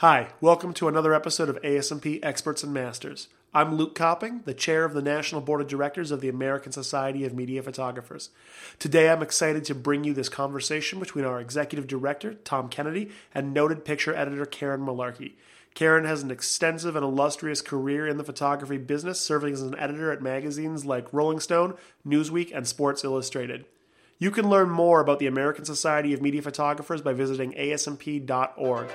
Hi, welcome to another episode of ASMP Experts and Masters. I'm Luke Copping, the chair of the National Board of Directors of the American Society of Media Photographers. Today I'm excited to bring you this conversation between our executive director, Tom Kennedy, and noted picture editor Karen Mullarkey. Karen has an extensive and illustrious career in the photography business, serving as an editor at magazines like Rolling Stone, Newsweek, and Sports Illustrated. You can learn more about the American Society of Media Photographers by visiting asmp.org.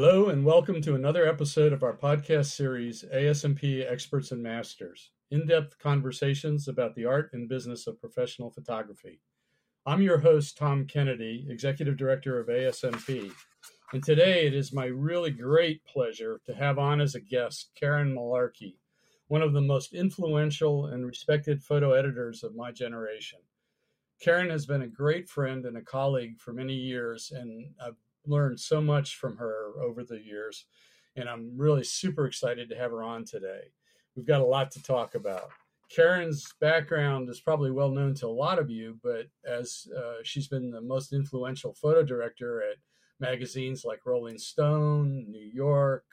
Hello, and welcome to another episode of our podcast series, ASMP Experts and Masters in depth conversations about the art and business of professional photography. I'm your host, Tom Kennedy, Executive Director of ASMP. And today it is my really great pleasure to have on as a guest Karen Mullarkey, one of the most influential and respected photo editors of my generation. Karen has been a great friend and a colleague for many years, and I've learned so much from her over the years, and I'm really super excited to have her on today. We've got a lot to talk about. Karen's background is probably well known to a lot of you, but as uh, she's been the most influential photo director at magazines like Rolling Stone, New York,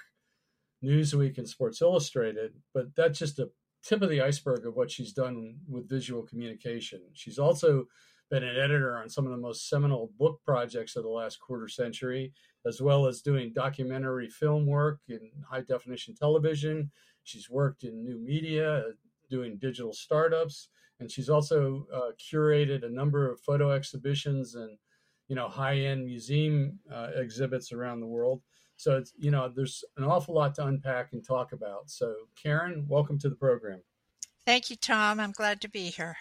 Newsweek, and Sports Illustrated, but that's just a tip of the iceberg of what she's done with visual communication. She's also been an editor on some of the most seminal book projects of the last quarter century, as well as doing documentary film work in high definition television. She's worked in new media, doing digital startups, and she's also uh, curated a number of photo exhibitions and you know high end museum uh, exhibits around the world. So it's you know there's an awful lot to unpack and talk about. So Karen, welcome to the program. Thank you, Tom. I'm glad to be here.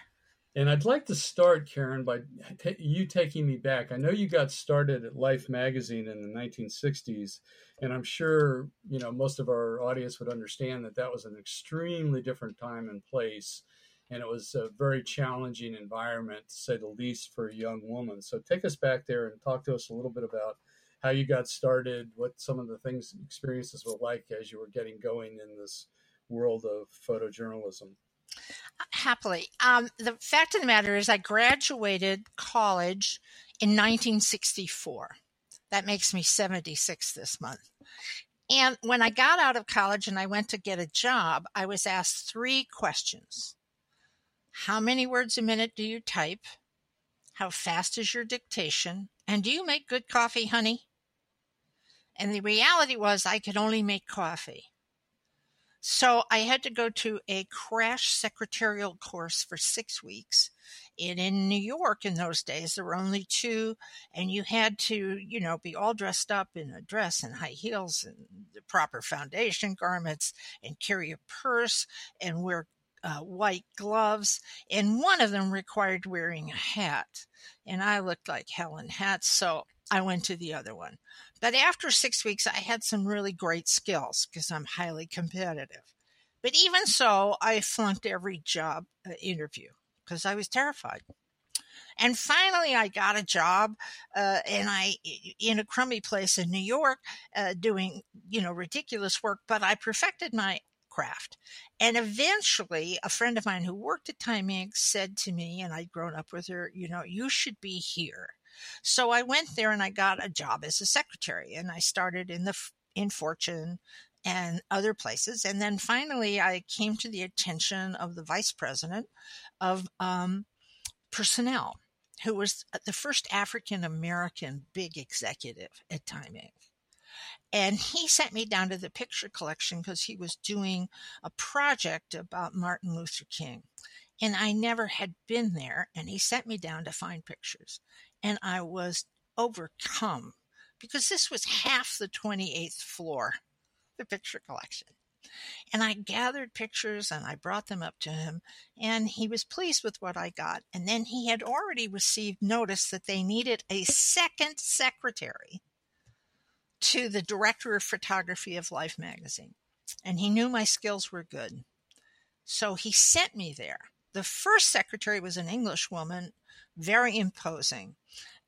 And I'd like to start, Karen, by t- you taking me back. I know you got started at Life magazine in the 1960s, and I'm sure you know most of our audience would understand that that was an extremely different time and place, and it was a very challenging environment, to say the least, for a young woman. So take us back there and talk to us a little bit about how you got started, what some of the things experiences were like as you were getting going in this world of photojournalism. Happily. Um, the fact of the matter is, I graduated college in 1964. That makes me 76 this month. And when I got out of college and I went to get a job, I was asked three questions How many words a minute do you type? How fast is your dictation? And do you make good coffee, honey? And the reality was, I could only make coffee. So I had to go to a crash secretarial course for six weeks. And in New York in those days, there were only two, and you had to, you know, be all dressed up in a dress and high heels and the proper foundation garments and carry a purse and wear uh, white gloves. And one of them required wearing a hat. And I looked like hell in hats. So I went to the other one. But after six weeks, I had some really great skills because I'm highly competitive. But even so, I flunked every job uh, interview because I was terrified. And finally, I got a job, uh, and I in a crummy place in New York, uh, doing you know ridiculous work. But I perfected my craft. And eventually, a friend of mine who worked at Time Inc. said to me, and I'd grown up with her, you know, you should be here. So I went there and I got a job as a secretary and I started in the in Fortune and other places. And then finally, I came to the attention of the vice president of um, personnel, who was the first African American big executive at Time Inc. And he sent me down to the picture collection because he was doing a project about Martin Luther King. And I never had been there. And he sent me down to find pictures and I was overcome because this was half the 28th floor, the picture collection. And I gathered pictures and I brought them up to him, and he was pleased with what I got. And then he had already received notice that they needed a second secretary to the director of photography of Life magazine. And he knew my skills were good. So he sent me there. The first secretary was an English woman very imposing.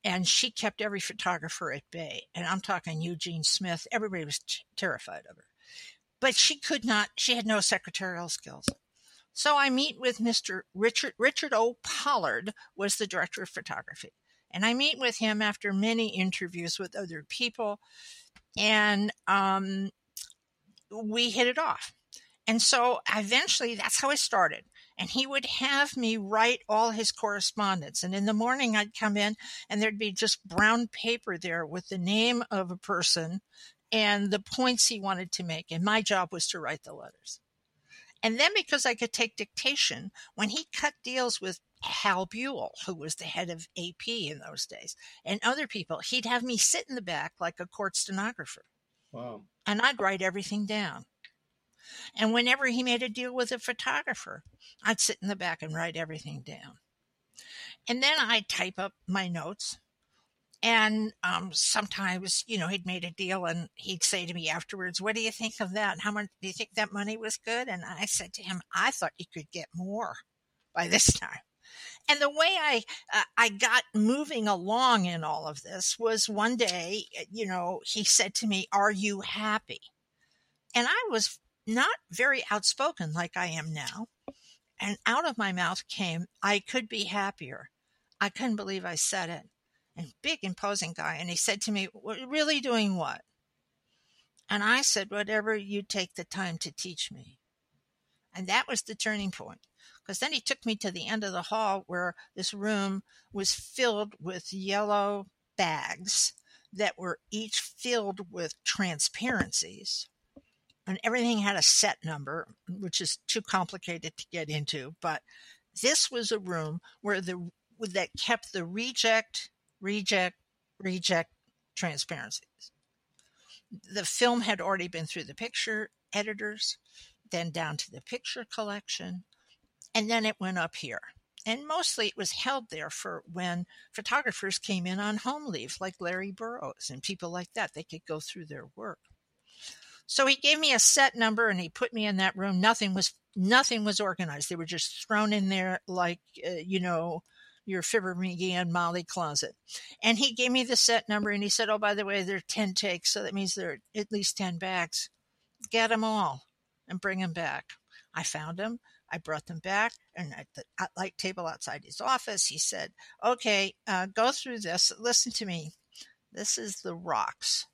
And she kept every photographer at bay. And I'm talking Eugene Smith. Everybody was t- terrified of her. But she could not, she had no secretarial skills. So I meet with Mr. Richard Richard O. Pollard was the director of photography. And I meet with him after many interviews with other people. And um, we hit it off. And so eventually that's how I started. And he would have me write all his correspondence. And in the morning, I'd come in and there'd be just brown paper there with the name of a person and the points he wanted to make. And my job was to write the letters. And then because I could take dictation, when he cut deals with Hal Buell, who was the head of AP in those days, and other people, he'd have me sit in the back like a court stenographer. Wow. And I'd write everything down. And whenever he made a deal with a photographer, I'd sit in the back and write everything down. And then I'd type up my notes. And um, sometimes, you know, he'd made a deal and he'd say to me afterwards, What do you think of that? How much do you think that money was good? And I said to him, I thought you could get more by this time. And the way I uh, I got moving along in all of this was one day, you know, he said to me, "Are you happy?" And I was not very outspoken like I am now. And out of my mouth came, I could be happier. I couldn't believe I said it. And big, imposing guy. And he said to me, Really doing what? And I said, Whatever you take the time to teach me. And that was the turning point. Because then he took me to the end of the hall where this room was filled with yellow bags that were each filled with transparencies and everything had a set number, which is too complicated to get into. But this was a room where the that kept the reject, reject, reject transparencies. The film had already been through the picture editors, then down to the picture collection, and then it went up here. And mostly it was held there for when photographers came in on home leave, like Larry Burrows and people like that. They could go through their work. So he gave me a set number and he put me in that room. Nothing was nothing was organized. They were just thrown in there like uh, you know your Fibber McGee Molly closet. And he gave me the set number and he said, "Oh, by the way, there are ten takes, so that means there are at least ten bags. Get them all and bring them back." I found them. I brought them back, and at the light table outside his office, he said, "Okay, uh, go through this. Listen to me. This is the rocks,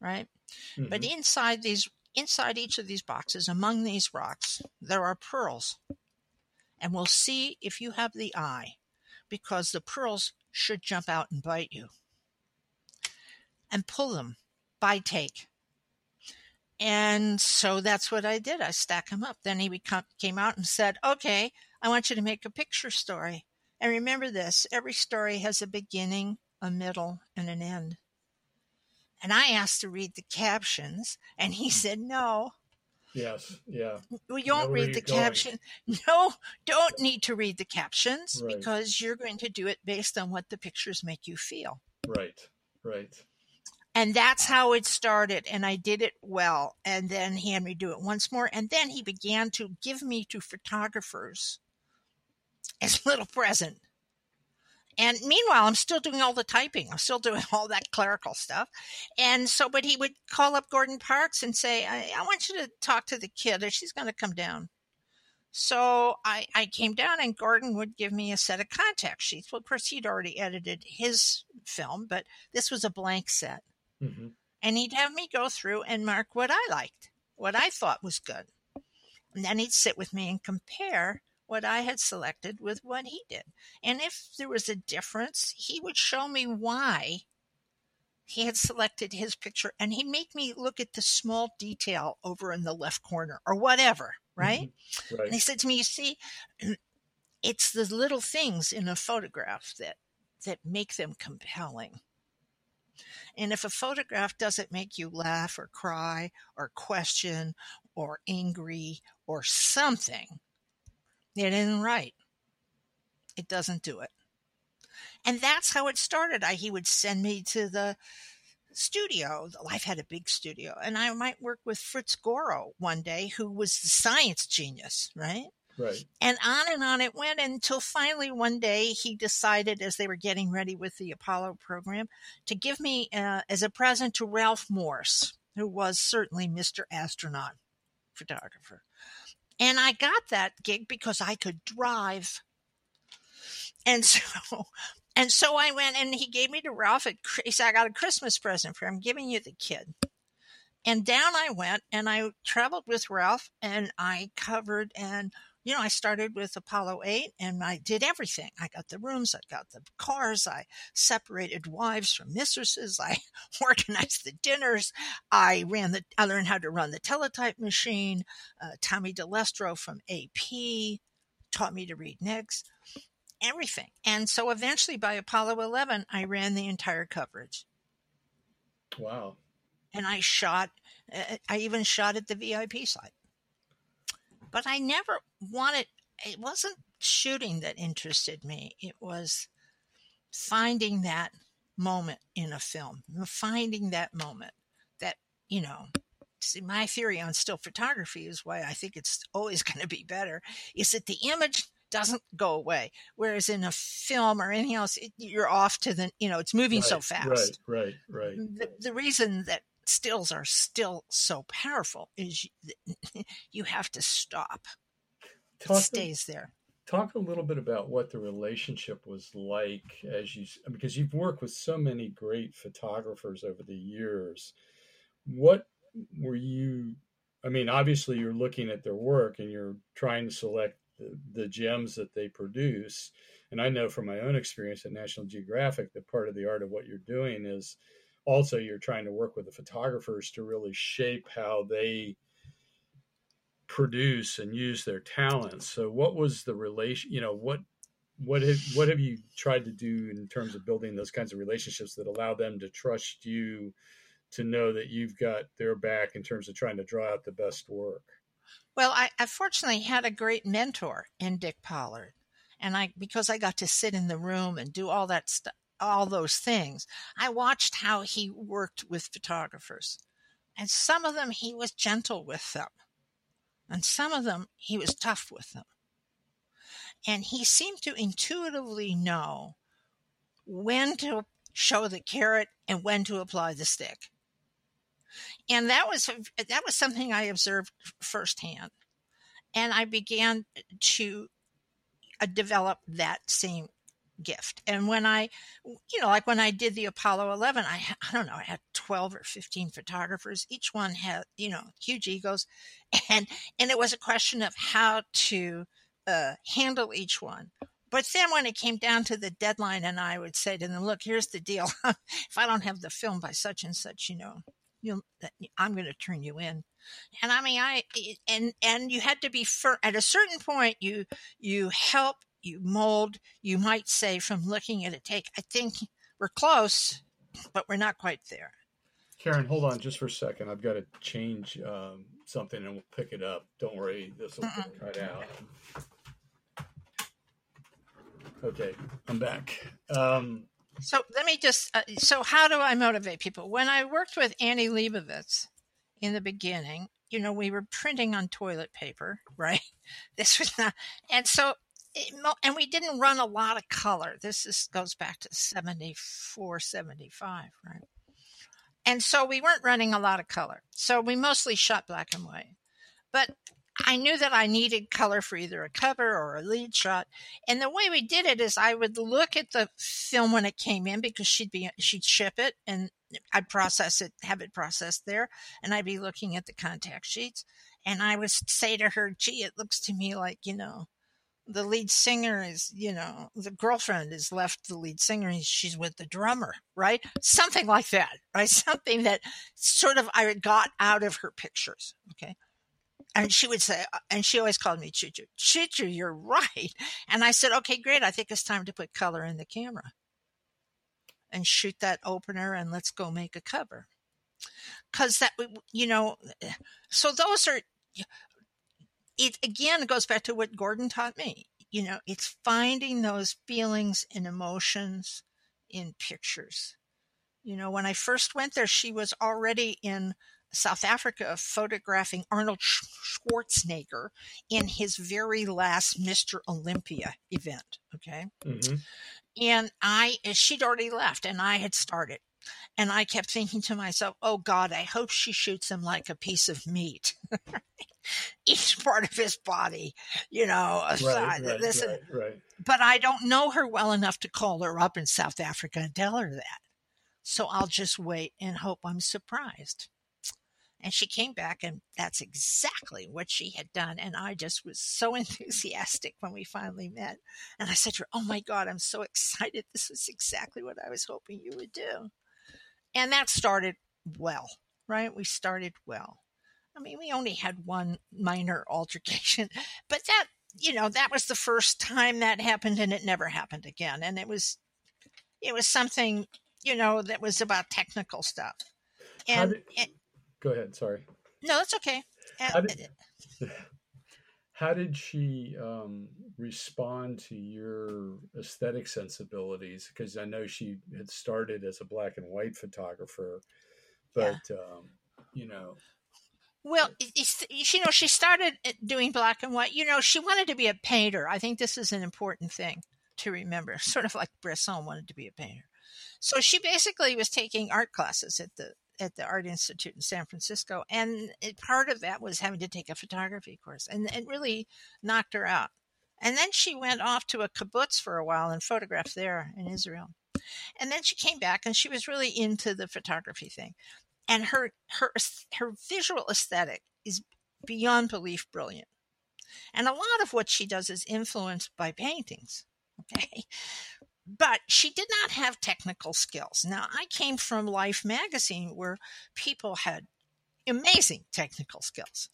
right? Mm-hmm. But inside these inside each of these boxes, among these rocks, there are pearls. And we'll see if you have the eye, because the pearls should jump out and bite you. And pull them by take. And so that's what I did. I stack them up. Then he came out and said, Okay, I want you to make a picture story. And remember this every story has a beginning, a middle, and an end. And I asked to read the captions, and he said no. Yes, yeah. We don't read the caption. No, don't need to read the captions right. because you're going to do it based on what the pictures make you feel. Right, right. And that's how it started. And I did it well. And then he had me do it once more. And then he began to give me to photographers as a little present. And meanwhile, I'm still doing all the typing. I'm still doing all that clerical stuff. And so, but he would call up Gordon Parks and say, I, I want you to talk to the kid, or she's going to come down. So I, I came down, and Gordon would give me a set of contact sheets. Well, of course, he'd already edited his film, but this was a blank set. Mm-hmm. And he'd have me go through and mark what I liked, what I thought was good. And then he'd sit with me and compare what I had selected with what he did. And if there was a difference, he would show me why he had selected his picture and he'd make me look at the small detail over in the left corner or whatever, right? Mm-hmm. right? And he said to me, You see, it's the little things in a photograph that that make them compelling. And if a photograph doesn't make you laugh or cry or question or angry or something, it isn't right. It doesn't do it. And that's how it started. I, he would send me to the studio. The life had a big studio. And I might work with Fritz Goro one day, who was the science genius, right? Right. And on and on it went until finally one day he decided, as they were getting ready with the Apollo program, to give me uh, as a present to Ralph Morse, who was certainly Mr. Astronaut photographer And I got that gig because I could drive. And so and so I went and he gave me to Ralph. At, he said, I got a Christmas present for him. I'm giving you the kid. And down I went and I traveled with Ralph and I covered and you know, I started with Apollo 8 and I did everything. I got the rooms, I got the cars, I separated wives from mistresses, I organized the dinners, I ran the, I learned how to run the teletype machine. Uh, Tommy DeLestro from AP taught me to read NICS everything. And so eventually by Apollo 11, I ran the entire coverage. Wow. And I shot, uh, I even shot at the VIP site. But I never wanted, it wasn't shooting that interested me. It was finding that moment in a film, finding that moment that, you know, see, my theory on still photography is why I think it's always going to be better is that the image doesn't go away. Whereas in a film or anything else, it, you're off to the, you know, it's moving right, so fast. Right, right, right. The, the reason that stills are still so powerful is you, you have to stop. Talk it stays a, there. Talk a little bit about what the relationship was like as you, because you've worked with so many great photographers over the years. What were you I mean, obviously, you're looking at their work and you're trying to select the, the gems that they produce. And I know from my own experience at National Geographic that part of the art of what you're doing is also you're trying to work with the photographers to really shape how they produce and use their talents. So what was the relation, you know, what what have what have you tried to do in terms of building those kinds of relationships that allow them to trust you to know that you've got their back in terms of trying to draw out the best work? Well, I, I fortunately had a great mentor in Dick Pollard. And I, because I got to sit in the room and do all that stuff, all those things, I watched how he worked with photographers. And some of them he was gentle with them. And some of them he was tough with them. And he seemed to intuitively know when to show the carrot and when to apply the stick and that was that was something I observed firsthand, and I began to uh, develop that same gift. And when I, you know, like when I did the Apollo 11, I, I don't know, I had 12 or 15 photographers. Each one had, you know, huge egos. And, and it was a question of how to uh, handle each one. But then when it came down to the deadline and I would say to them, look, here's the deal. if I don't have the film by such and such, you know, you I'm going to turn you in. And I mean, I, and, and you had to be fir- at a certain point, you, you help, you mold, you might say from looking at a take, I think we're close, but we're not quite there. Karen, hold on just for a second. I've got to change um, something and we'll pick it up. Don't worry, this will cut out. Okay, I'm back. Um, so let me just. Uh, so how do I motivate people? When I worked with Annie Leibovitz in the beginning, you know, we were printing on toilet paper, right? This was not, and so, it, and we didn't run a lot of color. This is, goes back to 74, 75, right? And so we weren't running a lot of color. So we mostly shot black and white. But I knew that I needed color for either a cover or a lead shot. And the way we did it is I would look at the film when it came in because she'd be she'd ship it and I'd process it, have it processed there, and I'd be looking at the contact sheets. And I would say to her, gee, it looks to me like, you know, the lead singer is, you know, the girlfriend has left the lead singer and she's with the drummer, right? Something like that, right? Something that sort of I got out of her pictures. Okay and she would say, and she always called me Chuchu. Chuchu, you're right. And I said, okay, great. I think it's time to put color in the camera and shoot that opener and let's go make a cover. Cause that, you know, eh, so those are, it again goes back to what Gordon taught me. You know, it's finding those feelings and emotions in pictures. You know, when I first went there, she was already in South Africa photographing Arnold Schwarzenegger in his very last Mr. Olympia event. Okay. Mm-hmm. And I, she'd already left and I had started. And I kept thinking to myself, oh God, I hope she shoots him like a piece of meat. each part of his body, you know, right, right, this right. But I don't know her well enough to call her up in South Africa and tell her that. So I'll just wait and hope I'm surprised. And she came back, and that's exactly what she had done. And I just was so enthusiastic when we finally met. And I said to her, Oh my God, I'm so excited. This was exactly what I was hoping you would do. And that started well, right? We started well. I mean, we only had one minor altercation, but that, you know, that was the first time that happened and it never happened again. And it was, it was something, you know, that was about technical stuff. And, did, and go ahead. Sorry. No, that's okay. How did, how did she um, respond to your aesthetic sensibilities? Because I know she had started as a black and white photographer, but yeah. um, you know, well, you know, she started uh, doing black and white. You know, she wanted to be a painter. I think this is an important thing to remember, sort of like Bresson wanted to be a painter. So she basically was taking art classes at the at the Art Institute in San Francisco, and it, part of that was having to take a photography course, and it really knocked her out. And then she went off to a kibbutz for a while and photographed there in Israel. And then she came back and she was really into the photography thing and her her her visual aesthetic is beyond belief brilliant. And a lot of what she does is influenced by paintings. Okay. But she did not have technical skills. Now, I came from Life magazine where people had amazing technical skills.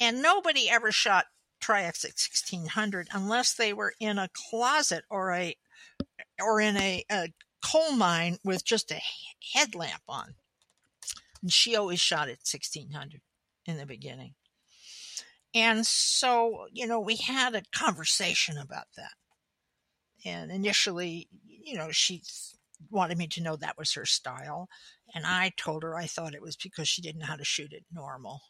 And nobody ever shot Tri-X at 1600 unless they were in a closet or a or in a, a coal mine with just a headlamp on. And she always shot at 1600 in the beginning. And so, you know, we had a conversation about that. And initially, you know, she wanted me to know that was her style. And I told her I thought it was because she didn't know how to shoot it normal.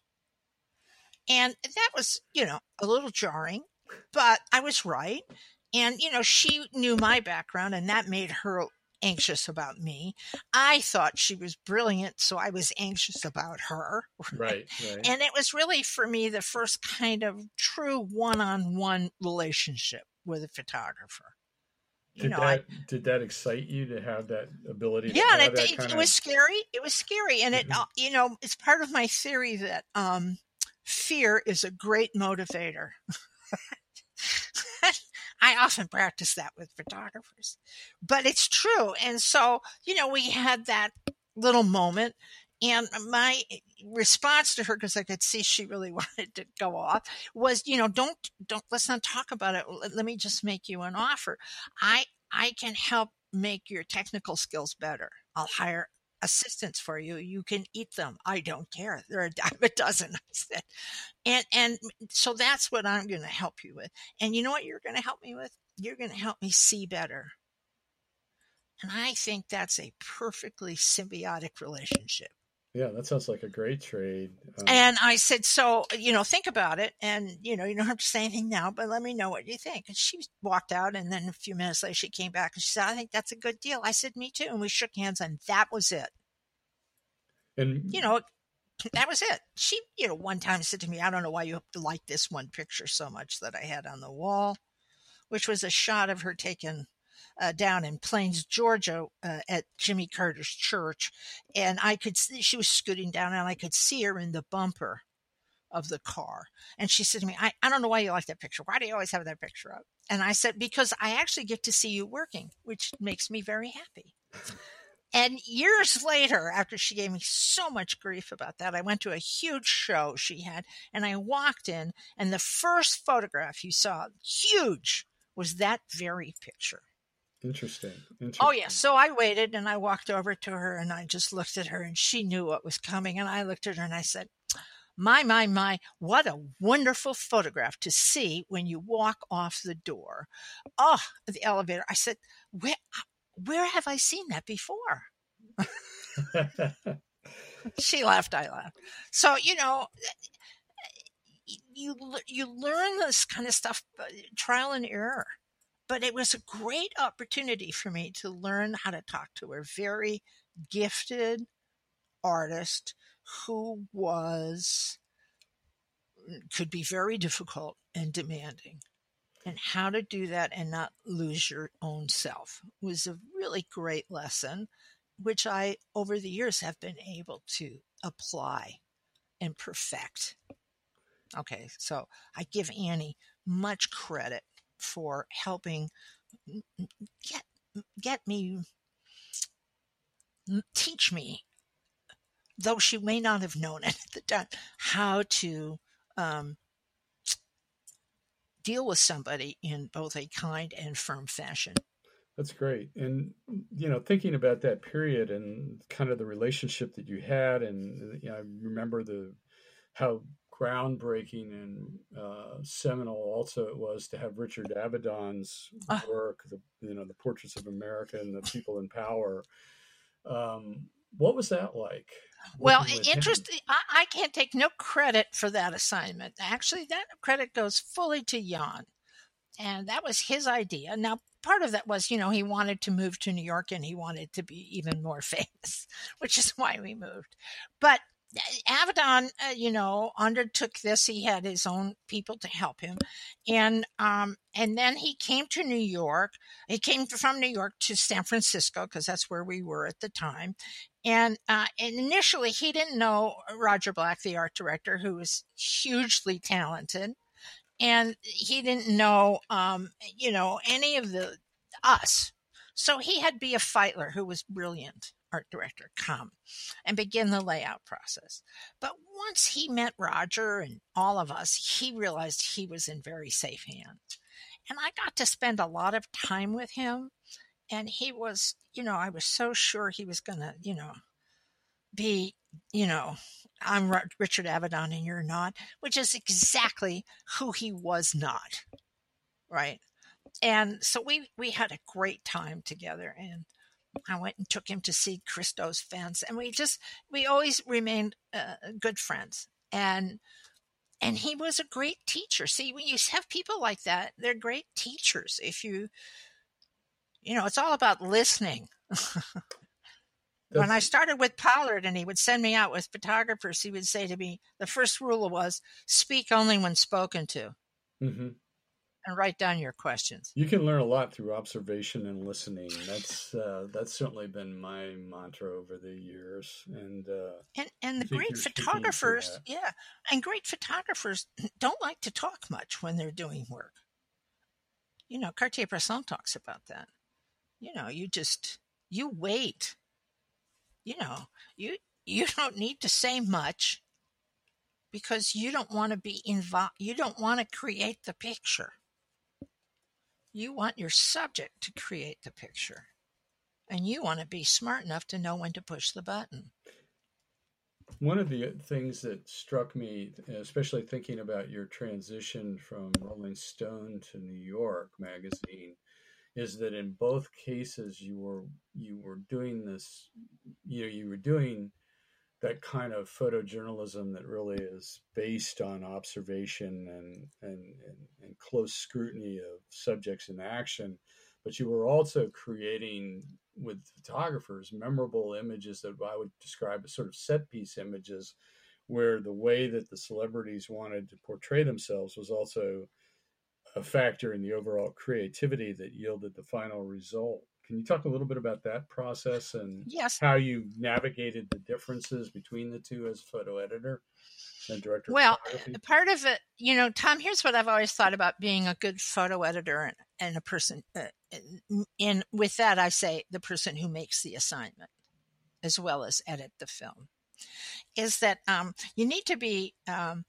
And that was, you know, a little jarring, but I was right. And, you know, she knew my background and that made her anxious about me. I thought she was brilliant, so I was anxious about her. Right, right. And it was really for me the first kind of true one-on-one relationship with a photographer. You did know, that I, did that excite you to have that ability? Yeah, and it, it, it, was scary. It was scary, and it mm-hmm. you know it's part of my theory that um, fear is a great motivator. I often practice that with photographers, but it's true. And so, you know, we had that little moment and my response to her because i could see she really wanted to go off was you know don't don't let's not talk about it let me just make you an offer i i can help make your technical skills better i'll hire assistants for you. You can eat them. I don't care. They're a dime a dozen. I said, and and so that's what I'm going to help you with. And you know what you're going to help me with? You're going to help me see better. And I think that's a perfectly symbiotic relationship. Yeah, that sounds like a great trade. Um, and I said, so, you know, think about it. And, you know, you don't have to say anything now, but let me know what you think. And she walked out. And then a few minutes later, she came back and she said, I think that's a good deal. I said, me too. And we shook hands and that was it. And, you know, that was it. She, you know, one time said to me, I don't know why you like this one picture so much that I had on the wall, which was a shot of her taken uh, down in Plains, Georgia, uh, at Jimmy Carter's church, and I could see she was scooting down, and I could see her in the bumper of the car. And she said to me, I, I don't know why you like that picture. Why do you always have that picture up? And I said, Because I actually get to see you working, which makes me very happy. And years later, after she gave me so much grief about that, I went to a huge show she had and I walked in, and the first photograph you saw, huge, was that very picture. Interesting. Interesting. Oh, yeah. So I waited and I walked over to her and I just looked at her and she knew what was coming. And I looked at her and I said, My, my, my, what a wonderful photograph to see when you walk off the door. Oh, the elevator. I said, Where, where have I seen that before? she laughed, I laughed. So, you know, you you learn this kind of stuff trial and error but it was a great opportunity for me to learn how to talk to a very gifted artist who was mm, could be very difficult and demanding. And how to do that and not lose your own self was a really great lesson, which I, over the years, have been able to apply and perfect. Okay, so I give Annie much credit for helping get get me teach me though she may not have known it at the time how to um, deal with somebody in both a kind and firm fashion. That's great. And you know thinking about that period and kind of the relationship that you had and you know, i remember the how groundbreaking and uh, seminal also it was to have Richard Avedon's ah. work, the you know the Portraits of America and the People in Power. Um, what was that like? Well, interesting. I, I, can't take no credit for that assignment. Actually, that credit goes fully to Jann, and that was his idea. Now, part of that was, you know, he wanted to move to New York and he wanted to be even more famous, which is why we moved. But Avedon, uh, you know, undertook this. He had his own people to help him, and um, and then he came to New York. He came from New York to San Francisco because that's where we were at the time. And, uh, and initially, he didn't know Roger Black, the art director, who was hugely talented, and he didn't know, um, you know, any of the us. So he had Bea Feitler, who was brilliant art director come and begin the layout process. But once he met Roger and all of us, he realized he was in very safe hands. And I got to spend a lot of time with him. And he was, you know, I was so sure he was going to, you know, be, you know, I'm Richard Avedon and you're not, which is exactly who he was not. Right. And so we, we had a great time together. And I went and took him to see Christo's fence, and we just we always remained uh, good friends. And and he was a great teacher. See, when you have people like that, they're great teachers. If you, you know, it's all about listening. when I started with Pollard and he would send me out with photographers, he would say to me, the first rule was speak only when spoken to. Mm-hmm and write down your questions. You can learn a lot through observation and listening. That's uh, that's certainly been my mantra over the years. And uh, and and the great photographers, yeah, and great photographers don't like to talk much when they're doing work. You know, Cartier-Bresson talks about that. You know, you just you wait. You know, you you don't need to say much because you don't want to be involved. You don't want to create the picture. You want your subject to create the picture, and you want to be smart enough to know when to push the button. One of the uh, things that struck me, uh, especially thinking about your transition from Rolling Stone to New York Magazine, is that in both cases you were you were doing this, you know, you were doing that kind of photojournalism that really is based on observation and, and, and, and, close scrutiny of subjects in action. But you were also creating with photographers memorable images that I would describe as sort of set piece images, where the way that the celebrities wanted to portray themselves was also a factor in the overall creativity that yielded the final result. Can you talk a little bit about that process and yes. how you navigated the differences between the two as photo editor and director? Well, part of it, you know, Tom, here's what I've always thought about being a good photo editor and, and a person. Uh, in with that, I say the person who makes the assignment as well as edit the film is that um, you need to be um,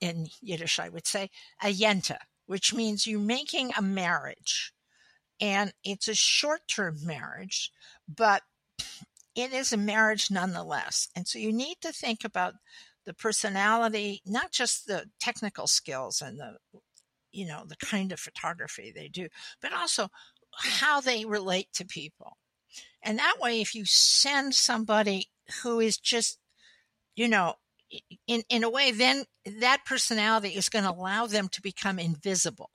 in Yiddish, I would say, a yenta, which means you're making a marriage and it's a short term marriage, but it is a marriage nonetheless. And so you need to think about the personality, not just the technical skills and the, you know, the kind of photography they do, but also how they relate to people. And that way, if you send somebody who is just, you know, in, in a way, then that personality is going to allow them to become invisible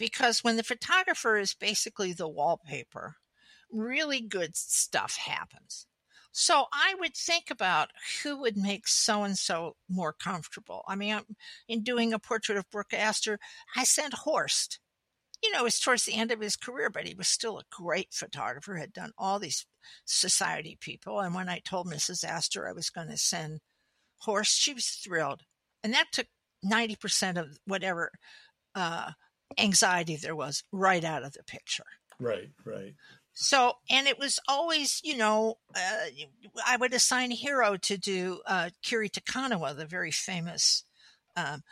because when the photographer is basically the wallpaper, really good stuff happens. So I would think about who would make so and so more comfortable. I mean, in doing a portrait of Brooke Astor, I sent Horst. You know, it was towards the end of his career, but he was still a great photographer, had done all these society people. And when I told Mrs. Astor I was going to send Horst, she was thrilled. And that took 90% of whatever uh, anxiety there was right out of the picture. Right, right. So, and it was always, you know, uh, I would assign Hiro to do uh, Kiri Te Kanawa, the very famous um,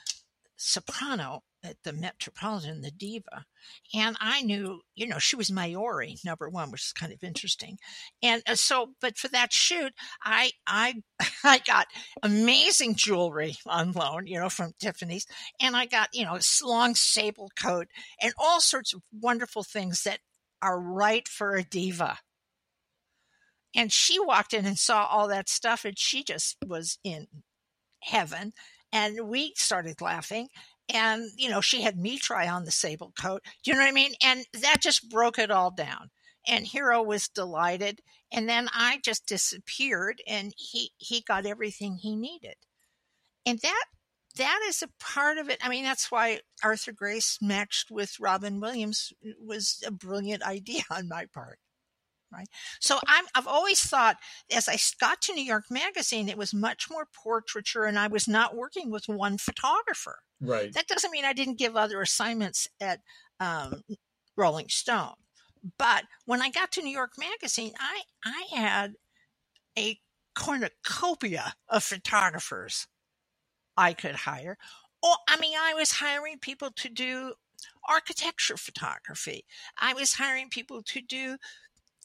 soprano at the Metropolitan, the diva. And I knew, you know, she was Maori, number one, which is kind of interesting. And uh, so, but for that shoot, I, I, I got amazing jewelry on loan, you know, from Tiffany's. And I got, you know, a long sable coat and all sorts of wonderful things that are right for a diva. And she walked in and saw all that stuff and she just was in heaven. And we started laughing. And, you know, she had me try on the sable coat. Do you know what I mean? And that just broke it all down. And Hiro was delighted. And then I just disappeared and he, he got everything he needed. And that that is a part of it. I mean, that's why Arthur Grace matched with Robin Williams was a brilliant idea on my part. Right. So I'm, I've always thought as I got to New York Magazine, it was much more portraiture and I was not working with one photographer. Right. That doesn't mean I didn't give other assignments at um, Rolling Stone. But when I got to New York Magazine, I, I had a cornucopia of photographers I could hire. Or, I mean, I was hiring people to do architecture photography. I was hiring people to do,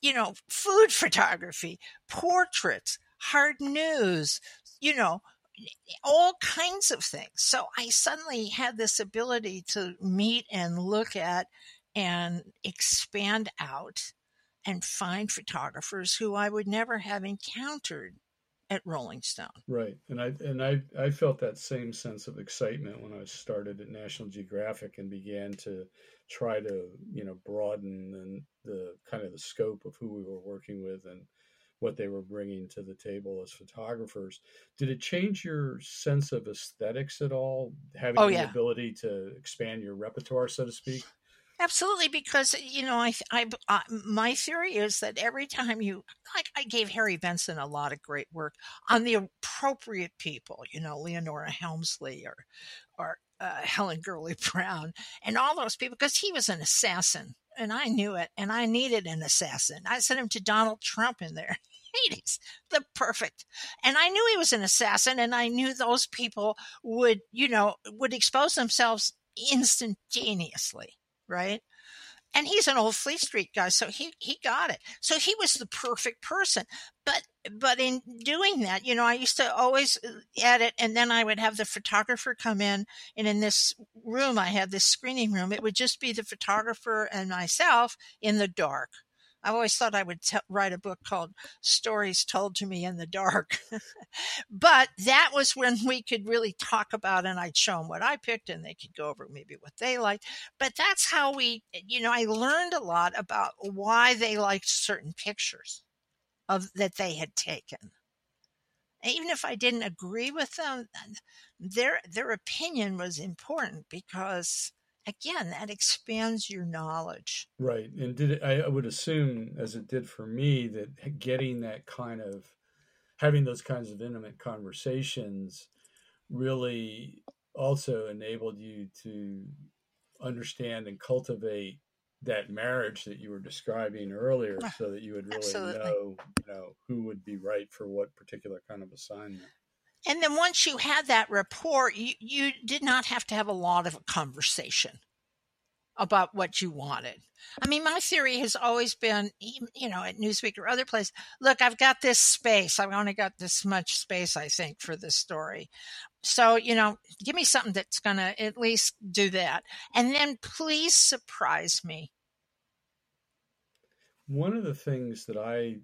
you know, food photography, portraits, hard news, you know, all kinds of things. So I suddenly had this ability to meet and look at and expand out and find photographers who I would never have encountered at Rolling Stone. Right, and I and I I felt that same sense of excitement when I started at National Geographic and began to try to you know broaden the, the kind of the scope of who we were working with and what they were bringing to the table as photographers. Did it change your sense of aesthetics at all? Having oh, the ability to expand your repertoire, so to speak. Absolutely, because you know, I, I, my theory is that every time you, like, I gave Harry Benson a lot of great work on the appropriate people, you know, Leonora Helmsley or, or uh, Helen Gurley Brown, and all those people, because he was an assassin, and I knew it, and I needed an assassin. I sent him to Donald Trump in there. Hades, the perfect. And I knew he was an assassin, and I knew those people would, you know, would expose themselves instantaneously right? And he's an old Fleet Street guy, so he he got it. So he was the perfect person. But but in doing that, you know, I used to always uh, edit, and then I would have the photographer come in, and in this room, I had this screening room. It would just be the photographer and myself in the dark. I always thought I would t- write a book called Stories Told to Me in the Dark. but that was when we could really talk about, and I'd show them what I picked, and they could go over maybe what they liked. But that's how we, you know, I learned a lot about why they liked certain pictures of that they had taken. Even if I didn't agree with them, their their opinion was important because again, that expands your knowledge. Right. And did it, I would assume, as it did for me, that getting that kind of having those kinds of intimate conversations really also enabled you to understand and cultivate that marriage that you were describing earlier ah, so that you would really Absolutely. know you know who would be right for what particular kind of assignment And then once you had that rapport, you, you did not have to have a lot of a conversation about what you wanted. I mean, my theory has always been, you know, at Newsweek or other places, look, I've got this space. I've only got this much space, I think, for this story. So, you know, give me something that's going to at least do that. And then please surprise me. one of the things that i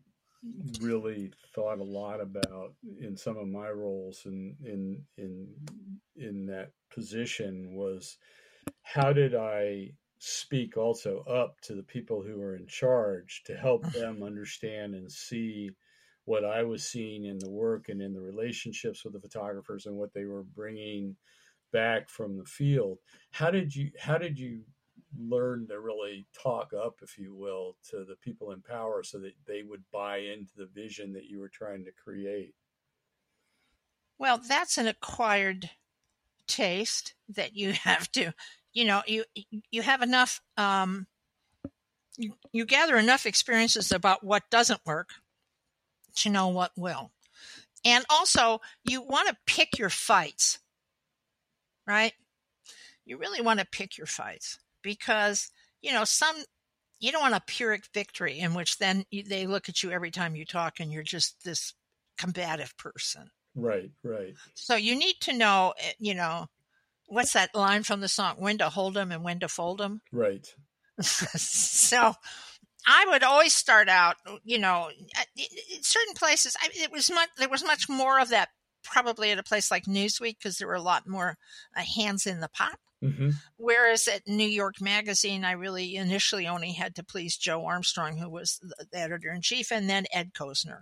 really thought a lot about in some of my roles in in in in that position was how did I speak also up to the people who are in charge to help them understand and see what I was seeing in the work and in the relationships with the photographers and what they were bringing back from the field. How did you how did you learn to really talk up, if you will, to the people in power so that they would buy into the vision that you were trying to create? Well, that's an acquired taste that you have to, you know, you you have enough um you, you gather enough experiences about what doesn't work to know what will. And also, you want to pick your fights, right? You really want to pick your fights because, you know, some, you don't want a Pyrrhic victory in which then you, they look at you every time you talk and you're just this combative person. Right, right. So you need to know, eh, you know, what's that line from the song? When to hold them and when to fold them. Right. so I would always start out, you know, in certain places. I, it was much there was much more of that probably at a place like Newsweek because there were a lot more uh, hands in the pot. Mm-hmm. Whereas at New York Magazine, I really initially only had to please Joe Armstrong, who was the editor in chief, and then Ed Kosner,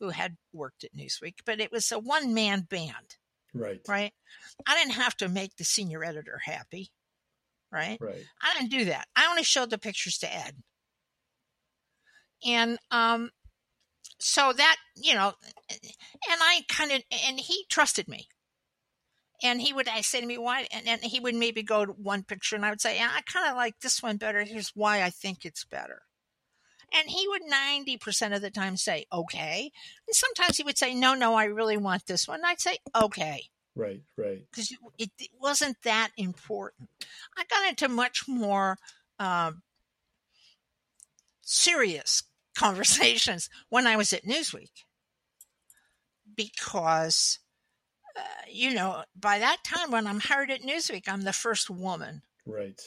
who had worked at Newsweek. But it was a one man band. Right. Right. I didn't have to make the senior editor happy. Right. Right. I didn't do that. I only showed the pictures to Ed. And um, so that, you know, and I kind of, and he trusted me. And he would I say to me, why? And, and he would maybe go to one picture and I would say, yeah, I kind of like this one better. Here's why I think it's better. And he would 90% of the time say, okay. And sometimes he would say, no, no, I really want this one. And I'd say, okay. Right, right. Because it, it, wasn't that important. I got into much more um, serious conversations when I was at Newsweek because, uh, you know, by that time when I'm hired at Newsweek, I'm the first woman. Right.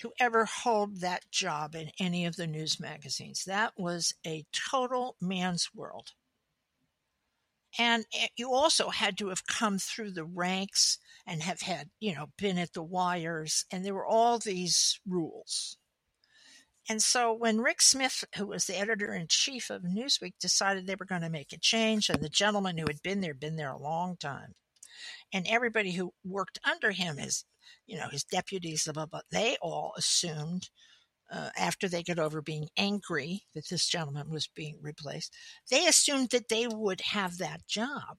To ever hold that job in any of the news magazines. That was a total man's world. And you also had to have come through the ranks and have had, you know, been at the wires. And there were all these rules. And so when Rick Smith, who was the editor in chief of Newsweek, decided they were going to make a change, and the gentleman who had been there, been there a long time, and everybody who worked under him, his, you know, his deputies, blah, blah, they all assumed uh, after they got over being angry that this gentleman was being replaced, they assumed that they would have that job.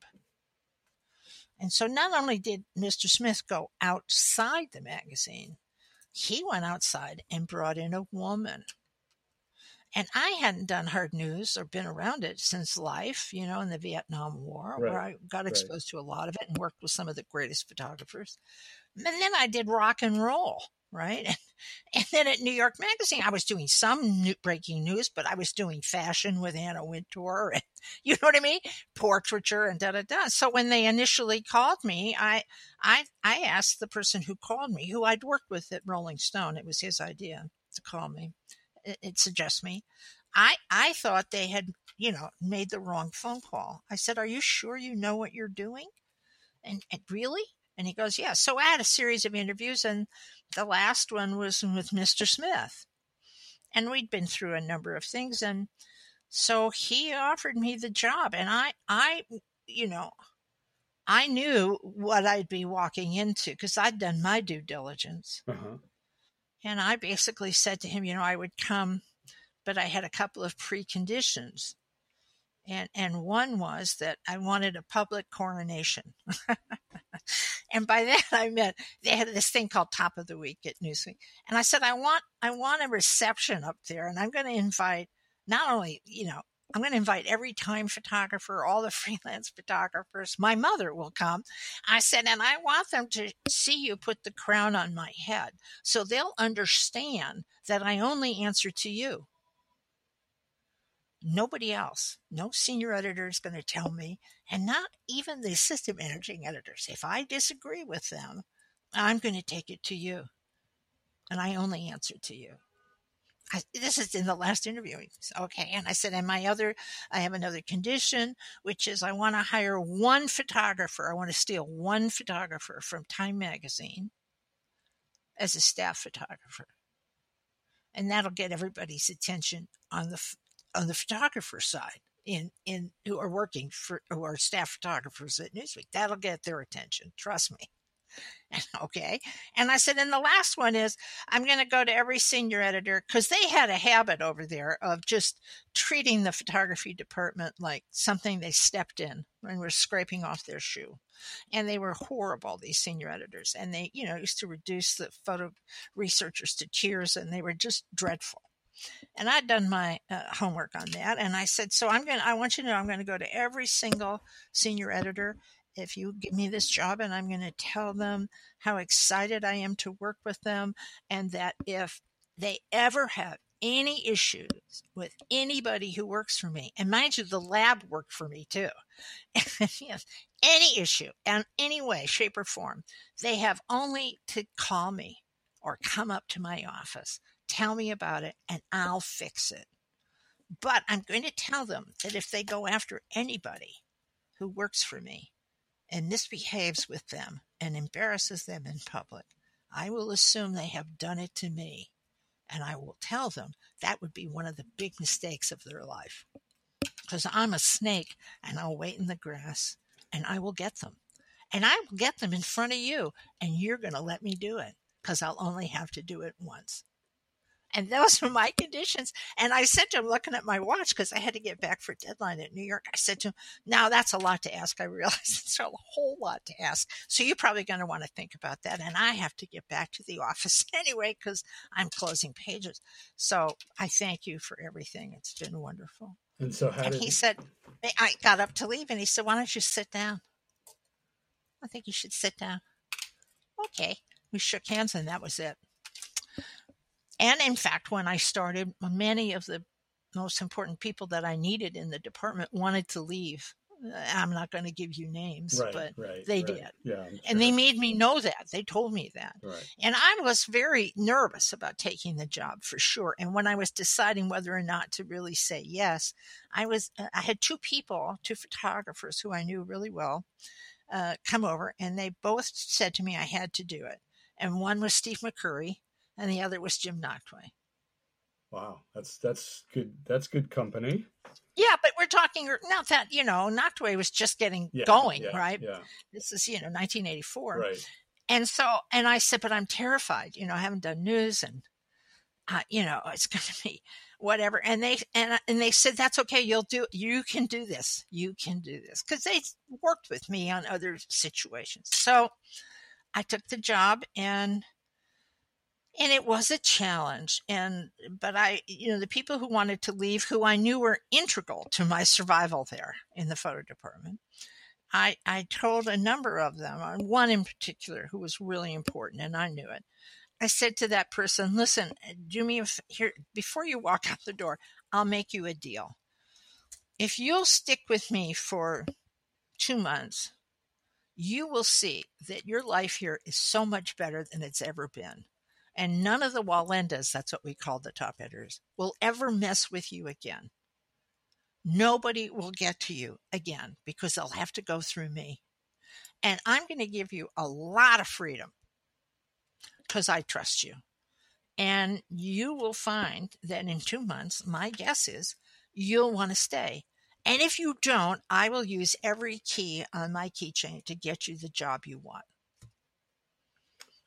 And so not only did Mr. Smith go outside the magazine, he went outside and brought in a woman. And I hadn't done hard news or been around it since life, you know, in the Vietnam War, right. where I got exposed right. to a lot of it and worked with some of the greatest photographers. And then I did rock and roll, right? And, then at New York Magazine, I was doing some new, breaking news, but I was doing fashion with Anna Wintour and you know what I mean? Portraiture and da da da. So when they initially called me, I I I asked the person who called me, who I'd worked with at Rolling Stone. It was his idea to call me. It, it suggests me. I I thought they had you know made the wrong phone call. I said, "Are you sure you know what you're doing?" And, and really? And he goes, "Yeah." So I had a series of interviews, and the last one was with Mr. Smith, and we'd been through a number of things, and so he offered me the job and I I you know I knew what I'd be walking into because I'd done my due diligence. Uh-huh. And I basically said to him, you know, I would come, but I had a couple of preconditions. And, and one was that I wanted a public coronation. and by that I meant they had this thing called Top of the Week at Newsweek. And I said, I want I want a reception up there and I'm going to invite not only, you know, I'm going to invite every time photographer, all the freelance photographers. My mother will come. I said, and I want them to see you put the crown on my head so they'll understand that I only answer to you. Nobody else, no senior editor is going to tell me, and not even the assistant managing editors. If I disagree with them, I'm going to take it to you. And I only answer to you. I, this is in the last interview. Okay. And I said, and my other, I have another condition, which is I want to hire one photographer. I want to steal one photographer from Time Magazine as a staff photographer. And that'll get everybody's attention on the, on the photographer side. in in who are working for who are staff photographers at Newsweek. That'll get their attention. Trust me. okay. And I said, and the last one is I'm going to go to every senior editor because they had a habit over there of just treating the photography department like something they stepped in and were scraping off their shoe. And they were horrible, these senior editors. And they, you know, used to reduce the photo researchers to tears and they were just dreadful. And I'd done my uh, homework on that. And I said, so I'm going to, I want you to know I'm going to go to every single senior editor if you give me this job and I'm going to tell them how excited I am to work with them and that if they ever have any issues with anybody who works for me, and mind you, the lab worked for me too. yes, any issue in any way, shape, or form, they have only to call me or come up to my office, tell me about it, and I'll fix it. But I'm going to tell them that if they go after anybody who works for me, and misbehaves with them and embarrasses them in public, I will assume they have done it to me. And I will tell them that would be one of the big mistakes of their life. Because I'm a snake and I'll wait in the grass and I will get them. And I will get them in front of you and you're going to let me do it because I'll only have to do it once. And those were my conditions. And I said to him, looking at my watch, because I had to get back for deadline at New York, I said to him, now that's a lot to ask. I realize it's a whole lot to ask. So you're probably going to want to think about that. And I have to get back to the office anyway, because I'm closing pages. So I thank you for everything. It's been wonderful. And so how and did he said, I got up to leave and he said, why don't you sit down? I think you should sit down. Okay. We shook hands and that was it. And in fact, when I started, many of the most important people that I needed in the department wanted to leave. Uh, I'm not going to give you names, right, but right, they right. did. Yeah. I'm And they made me know that. They told me that. And I was very nervous about taking the job for sure. And when I was deciding whether or not to really say yes, I was uh, I had two people, two photographers who I knew really well, uh, come over, and they both said to me I had to do it. And one was Steve McCurry, and the other was Jim Nachtwey. Wow. That's that's good. That's good company. Yeah, but we're talking not that you know Nachtwey was just getting Yeah. going, yeah, right? Yeah. This is you know 1984. Right. And so, and I said, but I'm terrified. You know, I haven't done news, and uh, you know, it's going to be whatever. And they and and they said, that's okay. You'll do. You can do this. You can do this because they worked with me on other situations. So I took the job, and and it was a challenge. And but I, you know, the people who wanted to leave, who I knew were integral to my survival there in the photo department. I, I told a number of them, uh, one in particular who was really important, and I knew it. I said to that person, "Listen, do me a here before you walk out the door. I'll make you a deal. If you'll stick with me for two months, you will see that your life here is so much better than it's ever been, and none of the Wallendas—that's what we call the top editors—will ever mess with you again." nobody will get to you again because they'll have to go through me. And I'm going to give you a lot of freedom because I trust you. And you will find that in two months, my guess is you'll want to stay. And if you don't, I will use every key on my keychain to get you the job you want.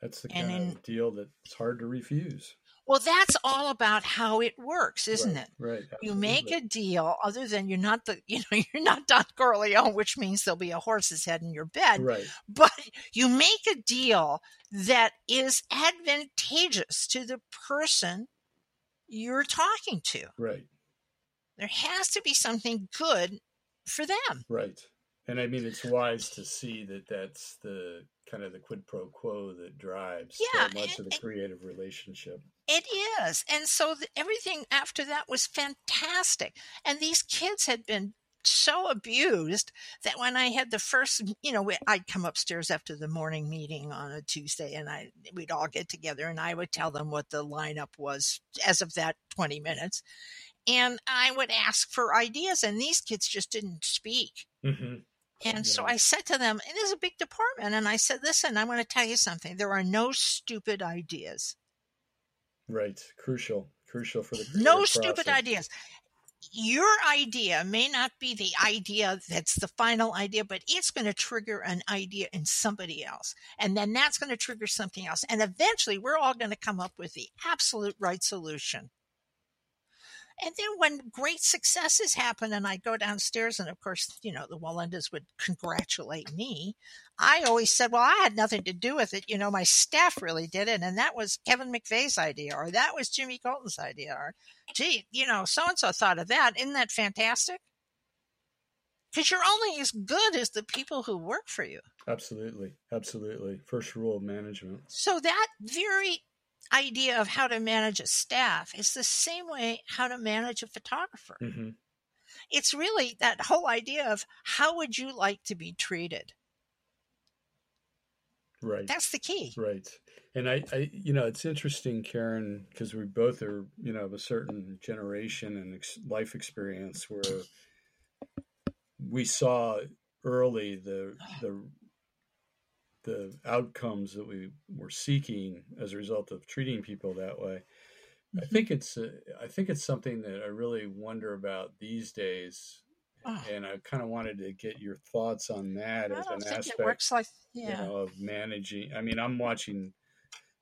That's the kind in- of deal that's hard to refuse. Well, that's all about how it works, isn't right, it? Right. you make a deal other than you're not the you know you're not Don Corleone, which means there'll be a horse's head in your bed, Right. but you make a deal that is advantageous to the person you're talking to. Right. There has to be something good for them. Right. And I mean, it's wise to see that that's the kind of the quid pro quo that drives Yeah, so much of the and- creative relationship. It is. And so the, everything after that was fantastic. And these kids had been so abused that when I had the first, you know, I'd come upstairs after the morning meeting on a Tuesday and I we'd all get together and I would tell them what the lineup was as of that 20 minutes. And I would ask for ideas and these kids just didn't speak. hmm And so I said to them, it is a big department. And I said, listen, I'm going to tell you something. There are no stupid ideas. Right. Crucial. Crucial for the no creative stupid ideas your idea may not be the idea that's the final idea, but it's going to trigger an idea in somebody else. And then that's going to trigger something else. And eventually we're all going to come up with the absolute right solution. And then when great successes happen and I go downstairs and of course, you know, the Wallendas would congratulate me. I always said, well, I had nothing to do with it. You know, my staff really did it. And that was Kevin McVeigh's idea or that was Jimmy Colton's idea or, gee, you know, so-and-so thought of that. Isn't that fantastic? Because you're only as good as the people who work for you. Absolutely. Absolutely. First rule of management. So that very idea of how to manage a staff is the same way how to manage a photographer. Mm-hmm. It's really that whole idea of how would you like to be treated? Right. That's the key. Right. And I, I you know, it's interesting, Karen, because we both are, you know, of a certain generation and ex- life experience where we saw early the the the outcomes that we were seeking as a result of treating people that way. I Mhm. think it's uh, I think it's something that I really wonder about these days, Oh, and I kind of wanted to get your thoughts on that I as an aspect works like you know, of managing. I mean, I'm watching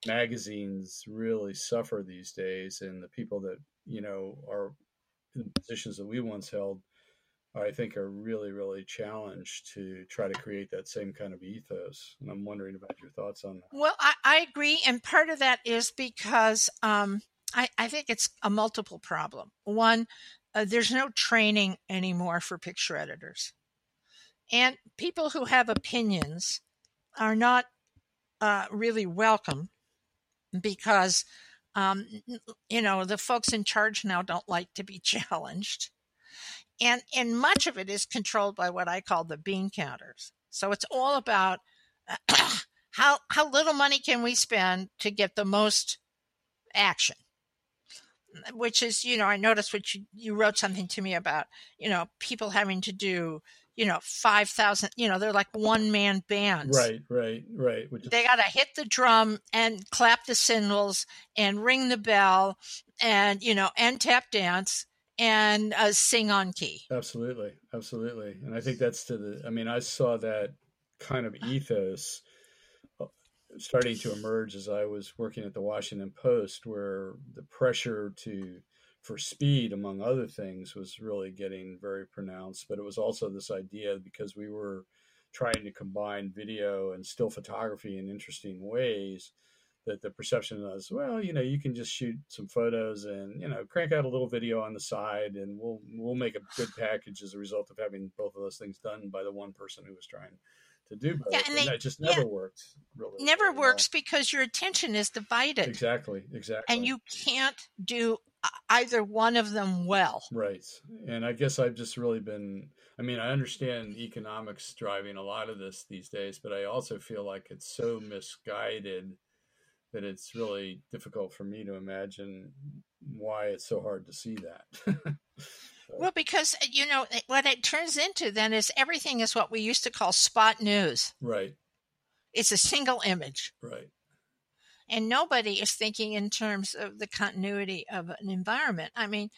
magazines really suffer these days, and the people that you know are in positions that we once held, I think, are really, really challenged to try to create that same kind of ethos. And I'm wondering about your thoughts on that. Well, I, I agree, and part of that is because um, I, I think it's a multiple problem. One, uh, there's no training anymore for picture editors, and people who have opinions are not uh, really welcome because um, you know the folks in charge now don't like to be challenged, and and much of it is controlled by what I call the bean counters. So it's all about how how little money can we spend to get the most action which is you know i noticed what you, you wrote something to me about you know people having to do you know 5000 you know they're like one man bands Right, right, right. Which they got to hit the drum and clap the cymbals and ring the bell and you know and tap dance and uh, sing on key absolutely, absolutely. And I think that's to the. I mean, I saw that kind of ethos uh, starting to emerge as I was working at the Washington Post, where the pressure to for speed, among other things, was really getting very pronounced. But it was also this idea because we were trying to combine video and still photography in interesting ways that the perception was well you know you can just shoot some photos and you know crank out a little video on the side and we'll we'll make a good package as a result of having both of those things done by the one person who was trying to do both Yeah, and and, they- that just yeah. never worked really never well. works because your attention is divided exactly exactly and you can't do either one of them well Right. And I guess I've just really been I mean, I understand economics driving a lot of this these days, but I also feel like it's so misguided that it's really difficult for me to imagine why it's so hard to see that. Well, because uh, you know what it turns into then is everything is what we used to call spot news. right, It's a single image, right. and nobody is thinking in terms of the continuity of an environment. I mean,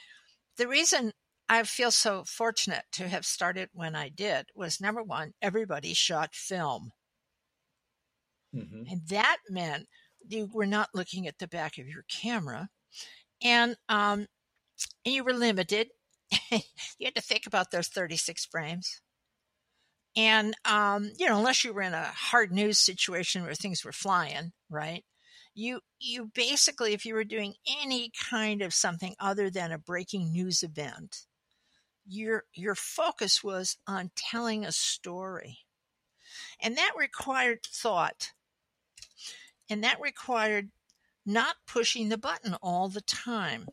the reason I feel so fortunate to have started when I did was number one, everybody shot film, hmm and that meant you were not looking at the back of your camera, and um, and you were limited. you had to think about those 36 frames. And, um, you know, unless you were in a hard news situation where things were flying, right? You, you basically, if you were doing any kind of something other than a breaking news event, your, your focus was on telling a story. And that required thought. And that required not pushing the button all the time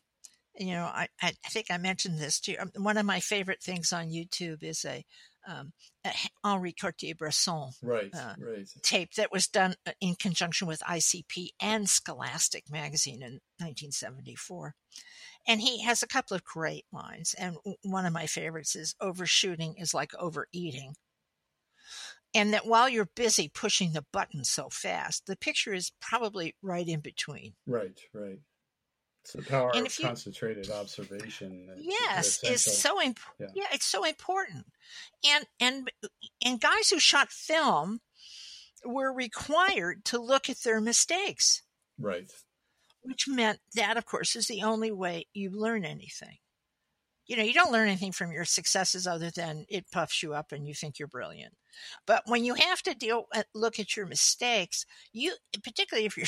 you know, I, I think I mentioned this to you. Um, One of my favorite things on YouTube is a, um, a Henri Cartier-Bresson Right, Uh, right. tape that was done uh, in conjunction with ICP and Scholastic magazine in 1974. And he has a couple of great lines. And one of my favorites is overshooting is like overeating. And that while you're busy pushing the button so fast, the picture is probably right in between. Right, right. It's the power And of if you- concentrated observation. yes is so imp- Yeah. yeah. it's so important and and and guys who shot film were required to look at their mistakes right. which meant that of course is the only way you learn anything you know you don't learn anything from your successes other than it puffs you up and you think you're brilliant but when you have to deal uh, look at your mistakes you particularly if you're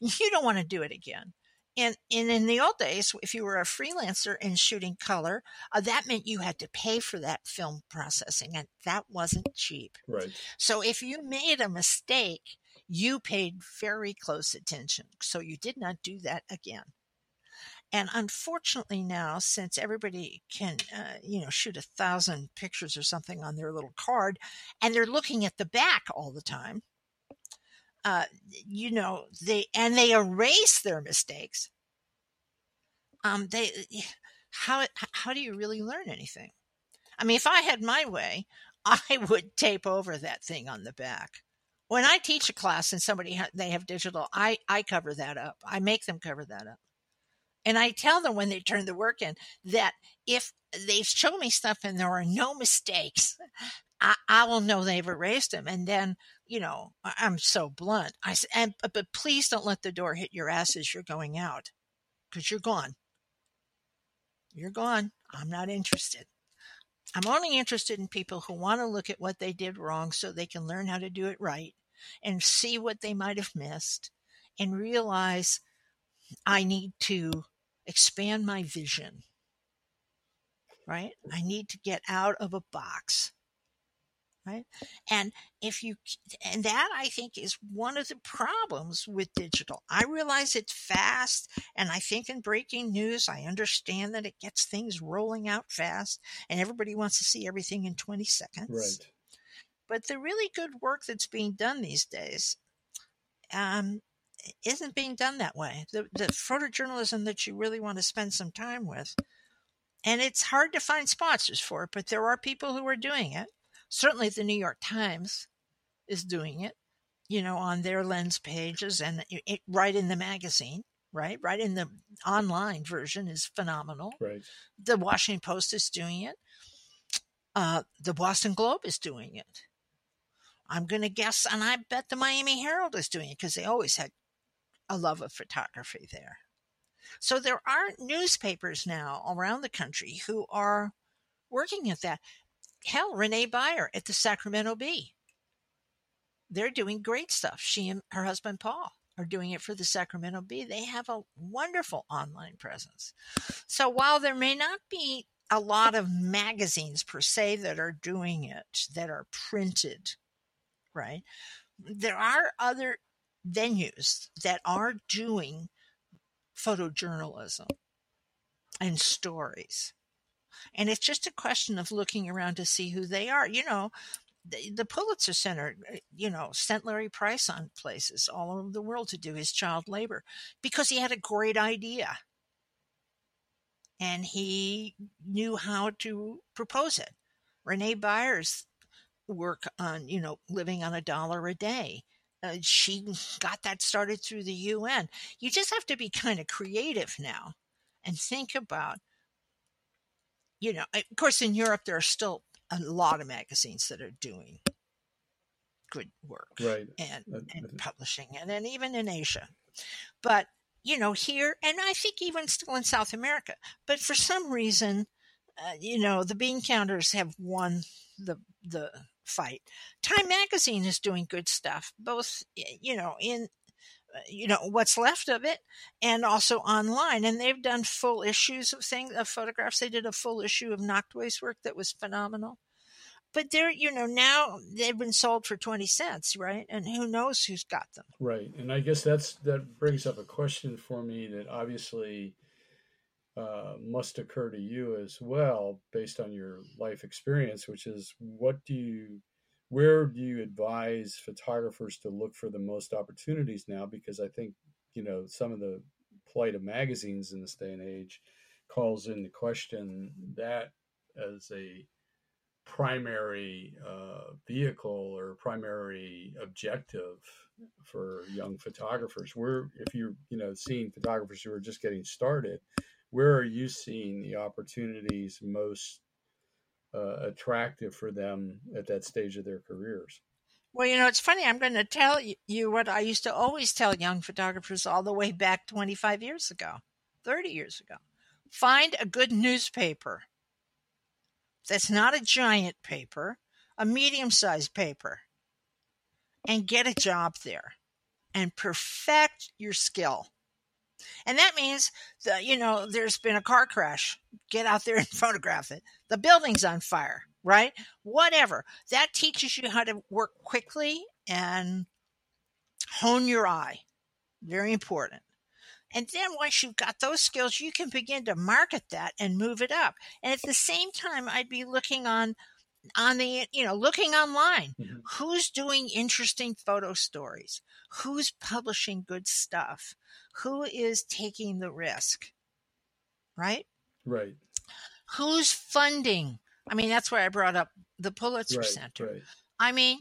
you don't want to do it again and, and in the old days if you were a freelancer and shooting color uh, that meant you had to pay for that film processing and that wasn't cheap Right. so if you made a mistake, you paid very close attention. So you did not do that again. And unfortunately now, since everybody can, uh, you know, shoot a thousand pictures or something on their little card, and they're looking at the back all the time, uh, you know, they and they erase their mistakes. Um, they how how do you really learn anything? I mean, if I had my way, I would tape over that thing on the back. When I teach a class and somebody ha- they have digital, I I cover that up. I make them cover that up, and I tell them when they turn the work in that if they show me stuff and there are no mistakes, I, I will know they've erased them. And then you know I'm so blunt. I s- and but please don't let the door hit your ass as you're going out, because you're gone. You're gone. I'm not interested. I'm only interested in people who want to look at what they did wrong so they can learn how to do it right and see what they might have missed and realize I need to expand my vision. Right? I need to get out of a box. Right? And if you, and that I think is one of the problems with digital. I realize it's fast, and I think in breaking news, I understand that it gets things rolling out fast and everybody wants to see everything in 20 seconds. Right. But the really good work that's being done these days um, isn't being done that way. The, the photojournalism that you really want to spend some time with, and it's hard to find sponsors for it, but there are people who are doing it. Certainly, the New York Times is doing it, you know, on their lens pages and it, right in the magazine, right? Right in the online version is phenomenal Right. the Washington Post is doing it. Uh, the Boston Globe is doing it. I'm going to guess, and I bet the Miami Herald is doing it because they always had a love of photography there. So there are newspapers now around the country who are working at that. Hell, Renee Byer at the Sacramento Bee. They're doing great stuff. She and her husband Paul are doing it for the Sacramento Bee. They have a wonderful online presence. So while there may not be a lot of magazines per se that are doing it, that are printed, right? There are other venues that are doing photojournalism and stories. And it's just a question of looking around to see who they are. You know, the, the Pulitzer Center, you know, sent Larry Price on places all over the world to do his child labor because he had a great idea and he knew how to propose it. Renee Byer's work on, you know, living on a dollar a day. Uh, she got that started through the UN. You just have to be kind of creative now and think about, you know, of course, in Europe, there are still a lot of magazines that are doing good work Right. and, and publishing, and then even in Asia. But you know, here and I think even still in South America. But for some reason, uh, you know, the bean counters have won the the fight. Time Magazine is doing good stuff, both you know in uh, you know what's left of it and also online and they've done full issues of things of photographs. They did a full issue of Nachtwey's work that was phenomenal. But they're you know now they've been sold for 20 cents right? And who knows who's got them. Right, and I guess that's that brings up a question for me that obviously uh, must occur to you as well, based on your life experience, which is what do you, where do you advise photographers to look for the most opportunities now? Because I think you know some of the plight of magazines in this day and age calls into question that as a primary uh, vehicle or primary objective for young photographers. Where, if you're, you know, seeing photographers who are just getting started, where are you seeing the opportunities most uh, attractive for them at that stage of their careers? Well, you know, it's funny. I'm going to tell you what I used to always tell young photographers all the way back 25 years ago, 30 years ago. Find a good newspaper that's not a giant paper, a medium sized paper, and get a job there and perfect your skill. And that means that, you know, there's been a car crash. Get out there and photograph it. The building's on fire, right? Whatever. That teaches you how to work quickly and hone your eye. Very important. And then once you've got those skills, you can begin to market that and move it up. And at the same time, I'd be looking on on the you know looking online mm-hmm. who's doing interesting photo stories? Who's publishing good stuff? Who is taking the risk? Right? Right. Who's funding? I mean that's why i brought up the pulitzer right, center. right. i mean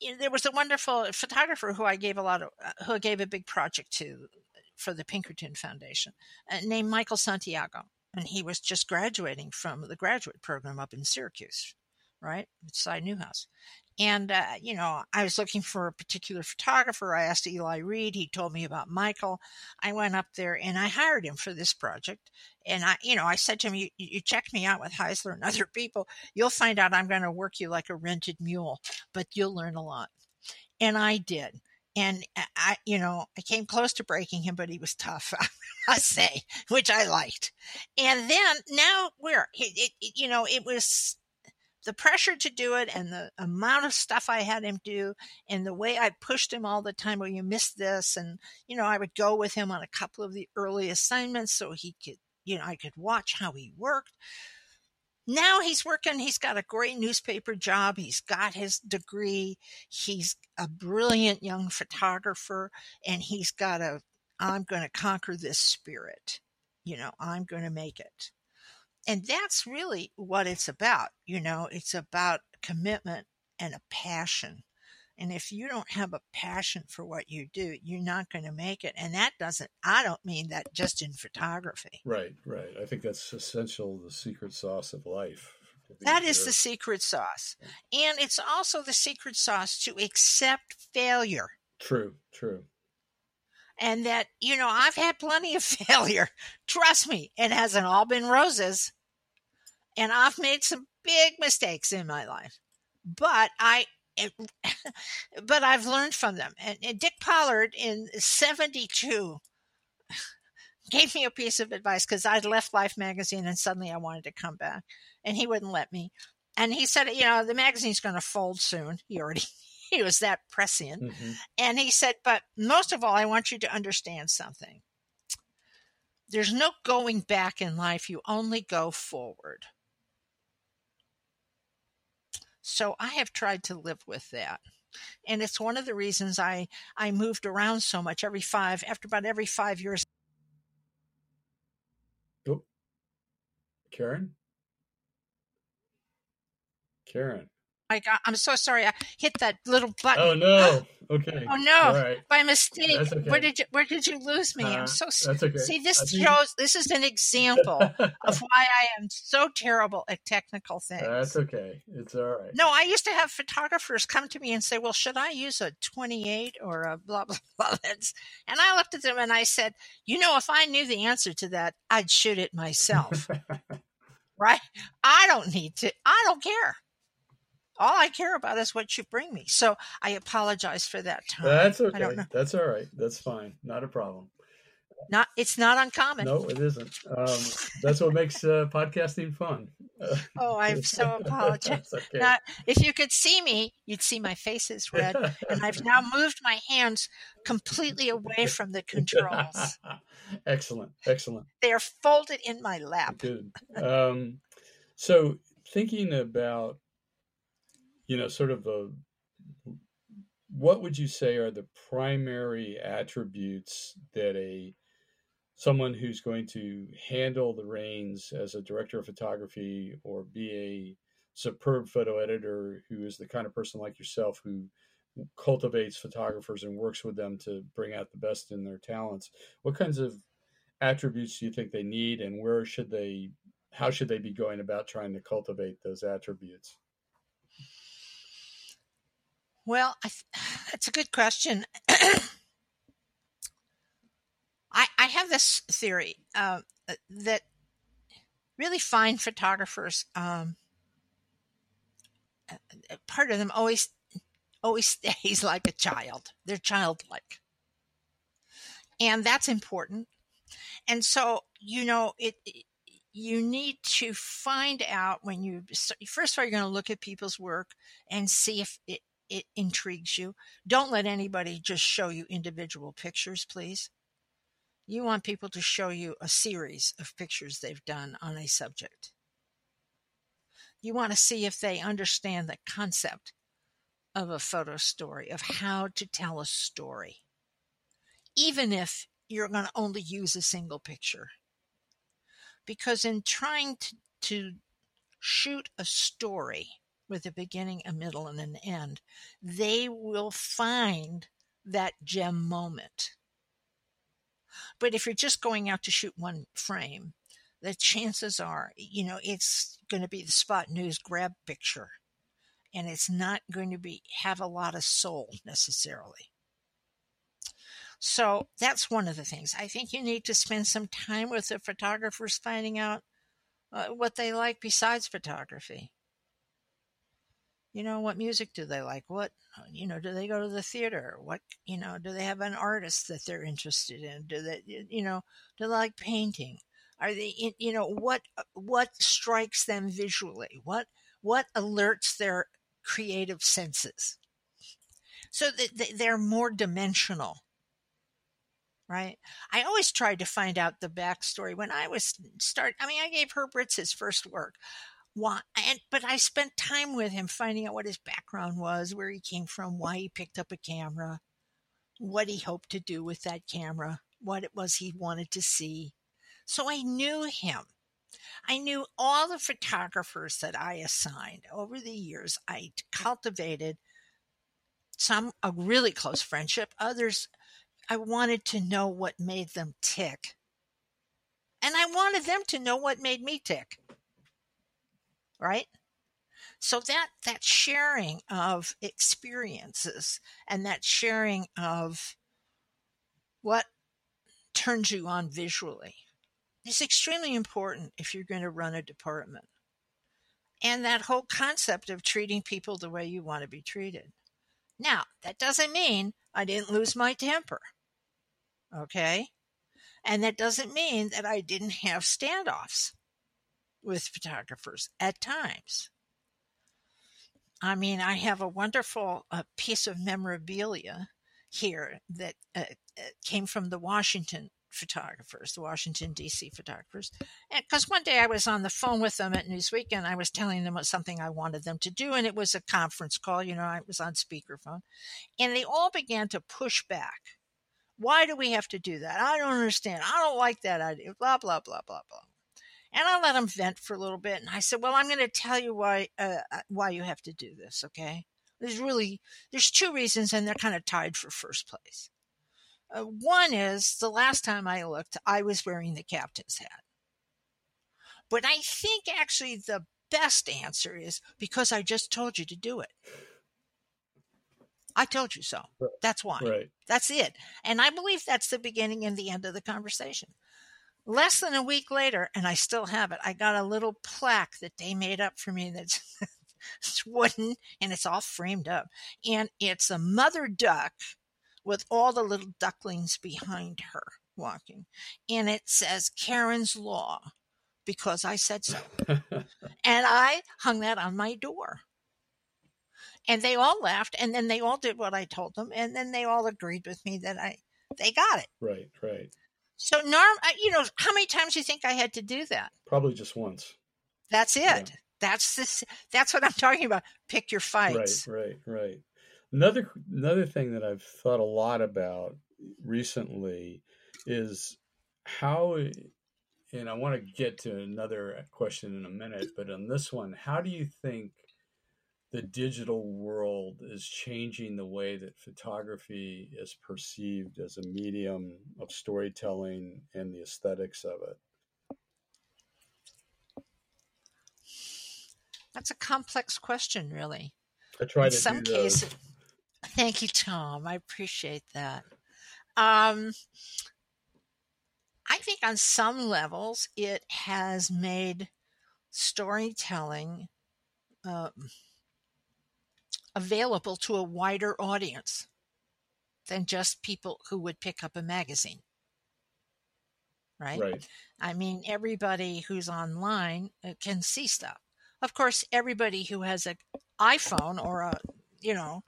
you know, there was a wonderful photographer who i gave a lot of uh, who i gave a big project to for the pinkerton foundation uh, named michael santiago and he was just graduating from the graduate program up in syracuse right? Beside Newhouse. And, uh, you know, I was looking for a particular photographer. I asked Eli Reed. He told me about Michael. I went up there and I hired him for this project. And I, you know, I said to him, you, you checked me out with Heisler and other people. You'll find out I'm going to work you like a rented mule, but you'll learn a lot. And I did. And I, you know, I came close to breaking him, but he was tough, I say, which I liked. And then now where it, it, you know, it was the pressure to do it and the amount of stuff I had him do and the way I pushed him all the time, well, you missed this. And, you know, I would go with him on a couple of the early assignments so he could, you know, I could watch how he worked. Now he's working, he's got a great newspaper job, he's got his degree, he's a brilliant young photographer, and he's got a, I'm going to conquer this spirit. You know, I'm going to make it and that's really what it's about. You know, it's about commitment and a passion. And if you don't have a passion for what you do, you're not going to make it. And that doesn't, I don't mean that just in photography. Right, right. I think that's essential, the secret sauce of life. That is the secret sauce. And it's also the secret sauce to accept failure. True, true and that you know I've had plenty of failure. Trust me, it hasn't all been roses, and I've made some big mistakes in my life, but I. It, but I've learned from them. And, and Dick Pollard in '72 gave me a piece of advice because I'd left Life magazine and suddenly I wanted to come back, and he wouldn't let me. And he said, you know, the magazine's going to fold soon. He already he was that prescient. Mm-hmm. And he said, But most of all, I want you to understand something. There's no going back in life, you only go forward. So I have tried to live with that. And it's one of the reasons I, I moved around so much every five, after about every five years. Oh, Karen? Karen. My God, I'm so sorry. I hit that little button. Oh no. Okay. Oh no. Right. By mistake. Okay. Where did you where did you lose me? Uh, I'm so that's okay. See, this shows this is an example of why I am so terrible at technical things. That's okay. It's all right. No, I used to have photographers come to me and say, Well, should I use a 28 or a blah blah blah? lens?" And I looked at them and I said, You know, if I knew the answer to that, I'd shoot it myself. right? I don't need to I don't care all I care about is what you bring me. So I apologize for that time. That's okay. That's all right. That's fine. Not a problem. Not it's not uncommon. No, it isn't. Um, that's what makes uh, podcasting fun. oh, I'm so apologetic. okay. Now, if you could see me, you'd see my face is red, and I've now moved my hands completely away from the controls. excellent, excellent. They are folded in my lap. Good. Um, so, thinking about you know, sort of a what would you say are the primary attributes that a someone who's going to handle the reins as a director of photography or be a superb photo editor who is the kind of person like yourself who cultivates photographers and works with them to bring out the best in their talents. What kinds of attributes do you think they need, and where should they, how should they be going about trying to cultivate those attributes? Well, th- that's a good question. I, I have this theory uh, that really fine photographers, um, part of them always always stays like a child. They're childlike, and that's important. And so, you know, it, it you need to find out when you first of all you're going to look at people's work and see if it, it intrigues you. Don't let anybody just show you individual pictures, please. You want people to show you a series of pictures they've done on a subject. You want to see if they understand the concept of a photo story, of how to tell a story, even if you're going to only use a single picture. Because in trying to, to shoot a story with a beginning, a middle, and an end, they will find that gem moment. But if you're just going out to shoot one frame, the chances are, you know, it's going to be the spot news grab picture and it's not going to be have a lot of soul necessarily. So that's one of the things. I think you need to spend some time with the photographers finding out uh, what they like besides photography you know what music do they like? What uh, you know do they go to the theater? What you know do they have an artist that they're interested in? Do they you know do they like painting? Are they you know what uh, what strikes them visually? What what alerts their creative senses? So they're more dimensional right? I always tried to find out the backstory. When i was start i mean i gave herb ritts his first work why and but I spent time with him finding out what his background was, where he came from, why he picked up a camera, what he hoped to do with that camera, what it was he wanted to see. So I knew him. I knew all the photographers that I assigned over the years. I cultivated some a really close friendship, others I wanted to know what made them tick. And I wanted them to know what made me tick right? So that that sharing of experiences and that sharing of what turns you on visually is extremely important if you're going to run a department. And that whole concept of treating people the way you want to be treated. Now, that doesn't mean I didn't lose my temper. Okay? And that doesn't mean that I didn't have standoffs with photographers at times. I mean, I have a wonderful uh, piece of memorabilia here that uh, uh came from the Washington photographers, the Washington D.C. photographers, because one day I was on the phone with them at Newsweek and I was telling them something I wanted them to do, and it was a conference call. You know, I was on speakerphone, and they all began to push back. Why do we have to do that? I don't understand. I don't like that idea. Blah blah blah blah blah. And I let him vent for a little bit. And I said, well, I'm going to tell you why, uh, uh, why you have to do this. Okay. There's really, there's two reasons and they're kind of tied for first place. Uh, one is the last time I looked, I was wearing the captain's hat. But I think actually the best answer is because I just told you to do it. I told you so. That's why. Right. That's it. And I believe that's the beginning and the end of the conversation. Less than a week later, and I still have it, I got a little plaque that they made up for me that's it's wooden and it's all framed up. And it's a mother duck with all the little ducklings behind her walking. And it says Karen's Law because I said so. and I hung that on my door. And they all laughed and then they all did what I told them and then they all agreed with me that I they got it. Right, right. So, Norm, you know, how many times do you think I had to do that? Probably just once. That's it. Yeah. That's this. That's what I'm talking about. Pick your fights. Right, right, right. Another another thing that I've thought a lot about recently is how, and I want to get to another question in a minute, but on this one, how do you think the digital world is changing the way that photography is perceived as a medium of storytelling and the aesthetics of it? That's a complex question, really. I try In to some cases, thank you, Tom. I appreciate that. Um, I think on some levels, it has made storytelling um, available to a wider audience than just people who would pick up a magazine. Right? Right. I mean, everybody who's online uh, can see stuff. Of course, everybody who has an iPhone or a, you know,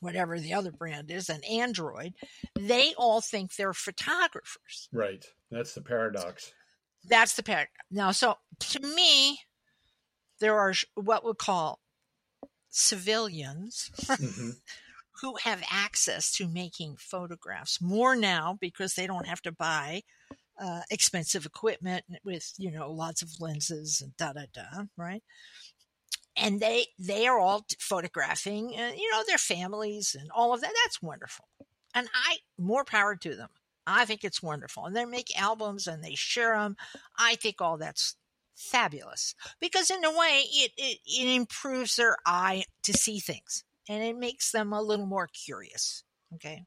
whatever the other brand is, an Android, they all think they're photographers. Right. That's the paradox. That's the paradigm. Now, so to me, there are what we call civilians hmm who have access to making photographs more now because they don't have to buy uh, expensive equipment with you know lots of lenses and da da da right? And they they are all photographing uh, you know their families and all of that. That's wonderful. And i more power to them. I think it's wonderful. And they make albums and they share them i think all that's fabulous because in a way it, it, it improves their eye to see things and it makes them a little more curious okay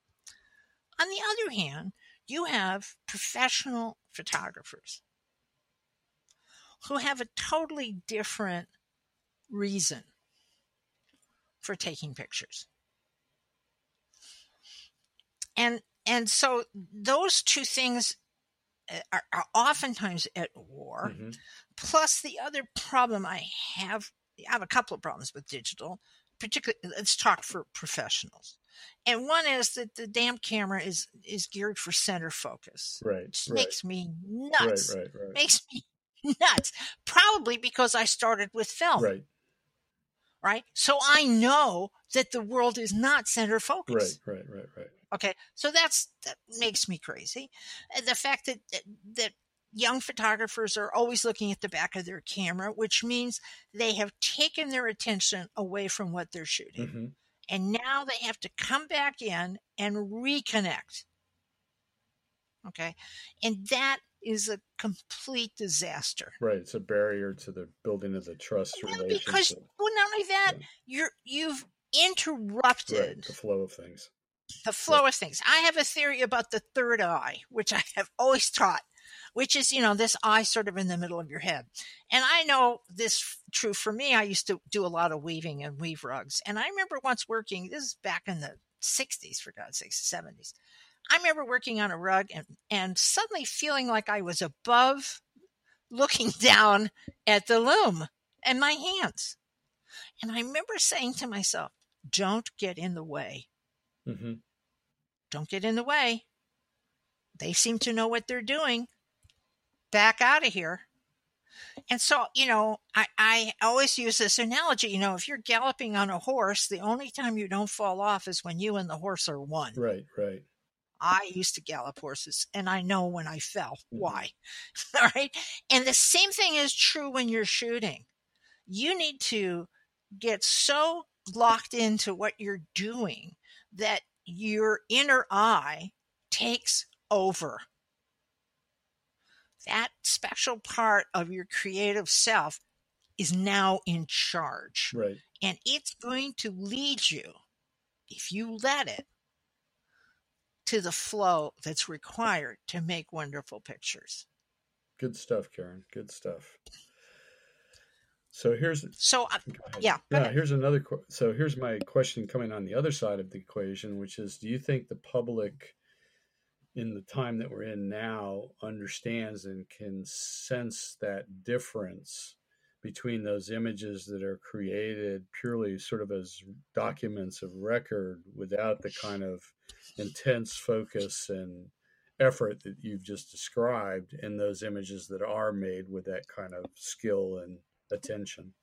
on the other hand you have professional photographers who have a totally different reason for taking pictures. And and so those two things are, are oftentimes at war. hmm Plus the other problem I have I have a couple of problems with digital, particularly let's talk for professionals. And one is that the damn camera is is geared for center focus. Right. Just Right. makes me nuts. Right. Right. Makes me nuts. Probably because I started with film, right. Right. So I know that the world is not center focus, Right. focus. Right. Right. Right. Okay, so that's that makes me crazy. And the fact that that- young photographers are always looking at the back of their camera, which means they have taken their attention away from what they're shooting, hmm and now they have to come back in and reconnect. Okay, and that is a complete disaster. Right. It's a barrier to the building of the trust Well, relationship. because well, not only that, Right. you're you've right. interrupted The flow of things. The flow of things. I have a theory about the third eye, which I have always taught, which is, you know, this eye sort of in the middle of your head. And I know this true for me. I used to do a lot of weaving and weave rugs. And I remember once working, this is back in the 60s, for God's sakes, 70s. I remember working on a rug and, and suddenly feeling like I was above looking down at the loom and my hands. And I remember saying to myself, don't get in the way hmm don't get in the way. They seem to know what they're doing. Back out of here. And so, you know, I, I always use this analogy. You know, if you're galloping on a horse, the only time you don't fall off is when you and the horse are one. Right. Right. I used to gallop horses and I know when I fell Mhm. why. All right. And the same thing is true when you're shooting. You need to get so locked into what you're doing that your inner eye takes over. That special part of your creative self is now in charge. Right. And it's going to lead you, if you let it, to the flow that's required to make wonderful pictures. Good stuff, Karen. Good stuff. So here's So, uh, Yeah, Yeah. Here's another. So here's my question coming on the other side of the equation, which is: Do you think the public, in the time that we're in now, understands and can sense that difference between those images that are created purely sort of as documents of record, without the kind of intense focus and effort that you've just described, and those images that are made with that kind of skill and attention?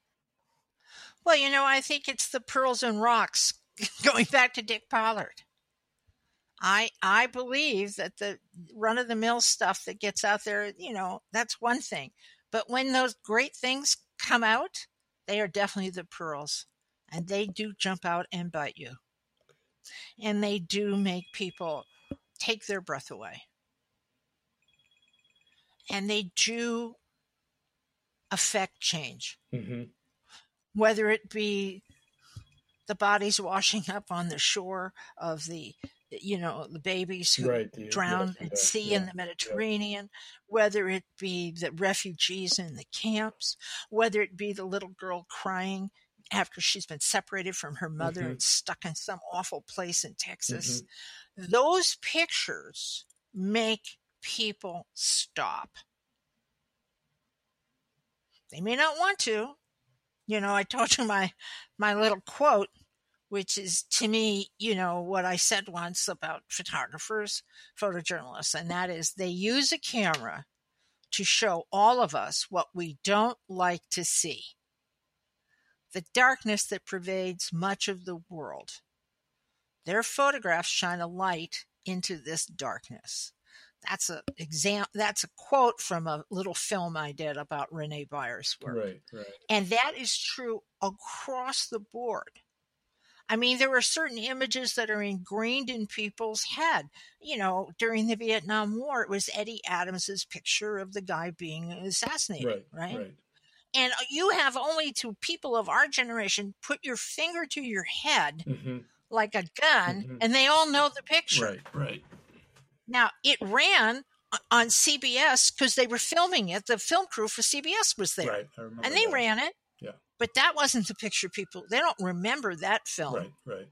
well, you know, I think it's the pearls and rocks going back to Dick Pollard. I I believe that the run of the mill stuff that gets out there, you know, that's one thing. But when those great things come out, they are definitely the pearls. and they do jump out and bite you. And they do make people take their breath away. And they do affect change. Mm-hmm. Whether it be the bodies washing up on the shore of the you know the babies who Right, the- drowned at yeah, sea yeah, in the Mediterranean, whether it be the refugees in the camps, whether it be the little girl crying after she's been separated from her mother Mhm. and stuck in some awful place in Texas. Mm-hmm. Those pictures make people stop. They may not want to. You know, I told you my my little quote which is to me, you know, what I said once about photographers, photojournalists, and that is they use a camera to show all of us what we don't like to see the darkness that pervades much of the world. Their photographs shine a light into this darkness. That's a exam. That's a quote from a little film I did about Renee Byer's work. Right, right. And that is true across the board. I mean, there are certain images that are ingrained in people's head. You know, during the Vietnam War, it was Eddie Adams's picture of the guy being assassinated, Right, right? right. And you have only to people of our generation put your finger to your head Mm-hmm. like a gun, Mhm. and they all know the picture. Right, right. Now, it ran on CBS because they were filming it. The film crew for CBS was there. Right. I remember and they that. ran it. Yeah. But that wasn't the picture people. They don't remember that film, Right, right,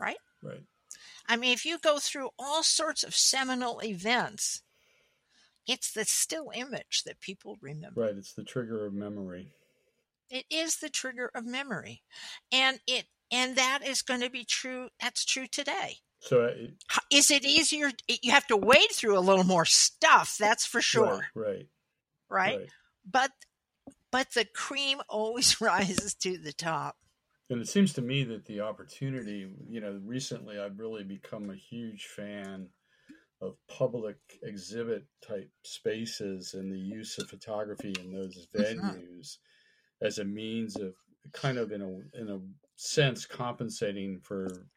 right? right. I mean, if you go through all sorts of seminal events, it's the still image that people remember. Right. It's the trigger of memory. It is the trigger of memory, and it and that is going to be true. That's true today. So uh, it, Is it easier? You have to wade through a little more stuff. That's for sure, Right, right, right? right. But but the cream always rises to the top. And it seems to me that the opportunity, you know, recently I've really become a huge fan of public exhibit type spaces and the use of photography in those Mhm. venues as a means of kind of in a in a sense compensating for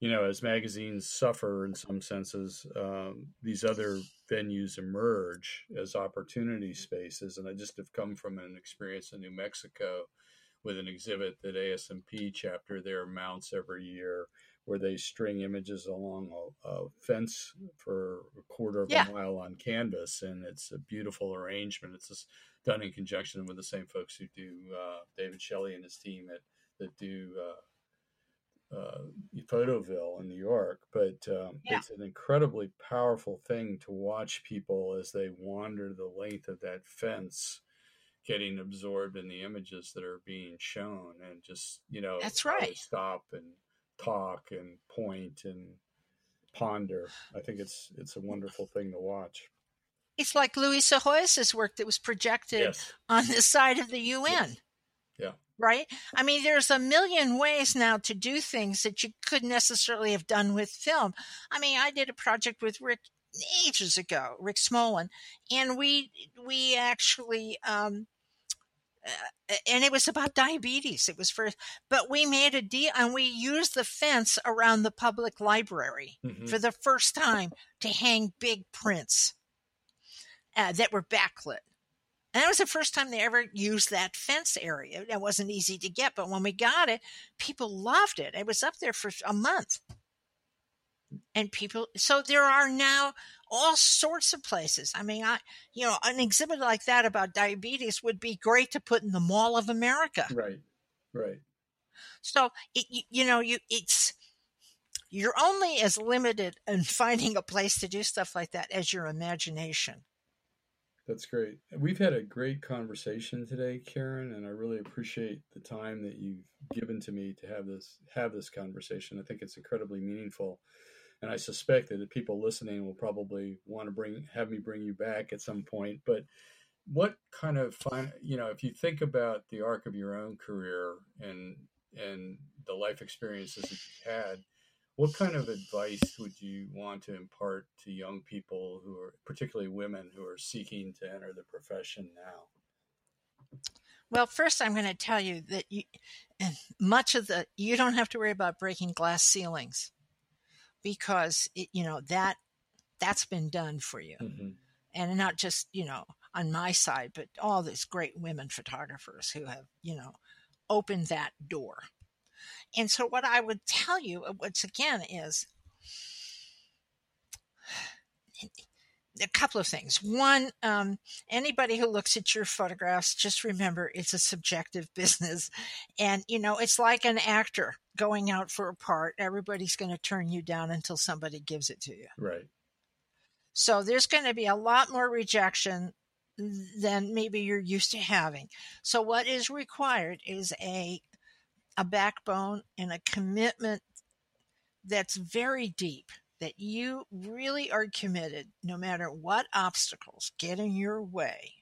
you know as magazines suffer in some senses um, these other venues emerge as opportunity spaces and i just have come from an experience in new mexico with an exhibit that ASMP chapter there mounts every year, where they string images along a, a fence for a quarter of Yeah. a mile on canvas, and it's a beautiful arrangement. It's just done in conjunction with the same folks who do uh, David Shelley and his team at that do. Uh, uh, Photoville in New York, but um, Yeah. it's an incredibly powerful thing to watch people as they wander the length of that fence getting absorbed in the images that are being shown and just you know That's right. stop and talk and point and ponder i think it's it's a wonderful thing to watch It's like Luisa Ahoyas' work that was projected yes on the side of the UN. Yeah. Right? I mean, there's a million ways now to do things that you couldn't necessarily have done with film. I mean, I did a project with Rick ages ago, Rick Smolan, and we we actually um uh, and it was about diabetes. It was for, but we made a deal and we used the fence around the public library Mhm. for the first time to hang big prints uh, that were backlit. And that was the first time they ever used that fence area. It wasn't easy to get, but when we got it, people loved it. It was up there for a month. And people, so there are now all sorts of places. I mean, I, you know, an exhibit like that about diabetes would be great to put in the Mall of America. right right So it, you, you know, you it's you're only as limited in finding a place to do stuff like that as your imagination. That's great we've had a great conversation today karen and i really appreciate the time that you've given to me to have this have this conversation i think it's incredibly meaningful and I suspect that the people listening will probably want to bring have me bring you back at some point. But what kind of fine, you know, if you think about the arc of your own career and and the life experiences that you've had, what kind of advice would you want to impart to young people who are particularly women who are seeking to enter the profession now? Well, first, I'm going to tell you that you, much of the you don't have to worry about breaking glass ceilings because it, you know that that's been done for you, Mm-hmm. and not just you know on my side, but all these great women photographers who have you know opened that door. And so, what I would tell you, uh, once again, is a couple of things. One, um, anybody who looks at your photographs, just remember it's a subjective business. And, you know, it's like an actor going out for a part. Everybody's going to turn you down until somebody gives it to you. Right. So there's going to be a lot more rejection than maybe you're used to having. So what is required is a a backbone and a commitment that's very deep that you really are committed no matter what obstacles get in your way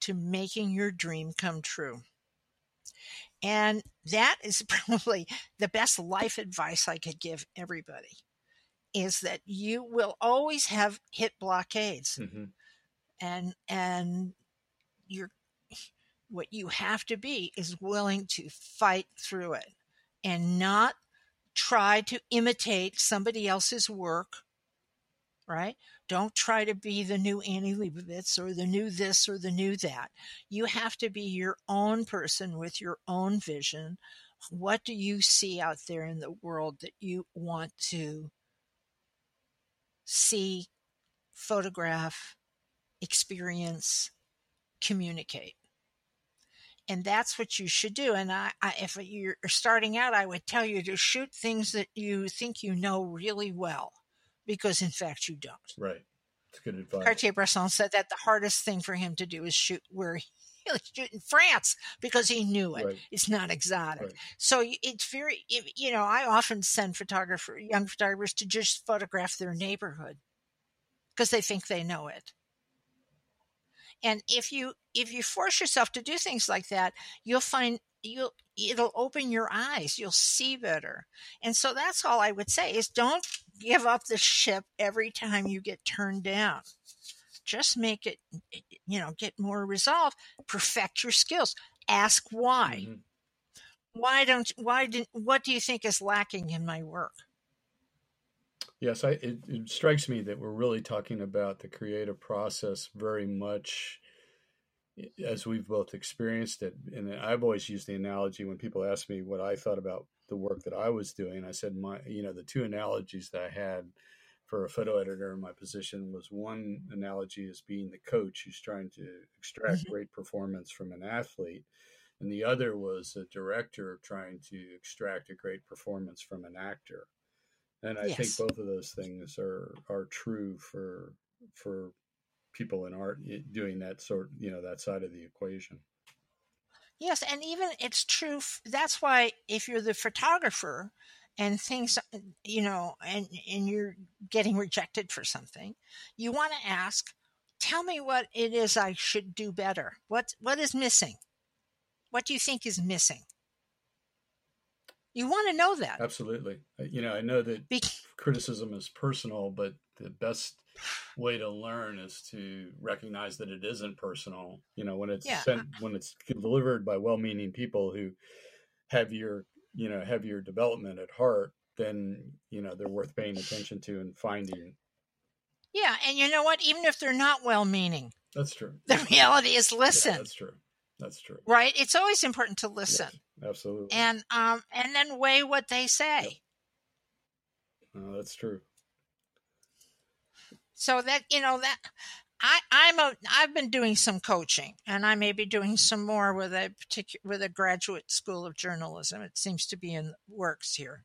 to making your dream come true. And that is probably the best life advice I could give everybody is that you will always have hit blockades Mm-hmm. and and you're what you have to be is willing to fight through it and not try to imitate somebody else's work right? Don't try to be the new annie leibovitz or the new this or the new that. You have to be your own person with your own vision. What do you see out there in the world that you want to see photograph experience communicate and that's what you should do and I, I, if you're starting out i would tell you to shoot things that you think you know really well because in fact you don't Right. It's good advice. cartier-bresson said that the hardest thing for him to do is shoot where he was shoot in france because he knew it Right. it's not exotic Right. so it's very you know i often send photographer young photographers to just photograph their neighborhood because they think they know it and if you if you force yourself to do things like that you'll find you'll it'll open your eyes you'll see better. And so that's all i would say is don't give up the ship every time you get turned down. Just make it you know get more resolve perfect your skills ask why. Mhm. why don't why didn't what do you think is lacking in my work Yes, I, it, it strikes me that we're really talking about the creative process very much as we've both experienced it. And I've always used the analogy when people ask me what I thought about the work that I was doing. I said, my, you know, the two analogies that I had for a photo editor in my position was one analogy as being the coach who's trying to extract Mhm. great performance from an athlete. And the other was a director trying to extract a great performance from an actor and I Yes. think both of those things are are true for for people in art doing that sort you know that side of the equation. Yes, and even it's true. f- That's why if you're the photographer and things, you know, and and you're getting rejected for something, you want to ask, "Tell me what it is I should do better. What what is missing? What do you think is missing?" You want to know that. Absolutely, you know I know that Be- criticism is personal, but the best way to learn is to recognize that it isn't personal. You know when it's Yeah. sent when it's delivered by well-meaning people who have your you know have your development at heart, then you know they're worth paying attention to and finding. yeah, and you know what? Even if they're not well-meaning, That's true. the reality is Yeah, listen. that's true. That's true. right? It's always important to listen. Yes, absolutely. and um and then weigh what they say. Uh, that's true. so that you know that i i'm a i've been doing some coaching and i may be doing some more with a particular with a graduate school of journalism. It seems to be in works here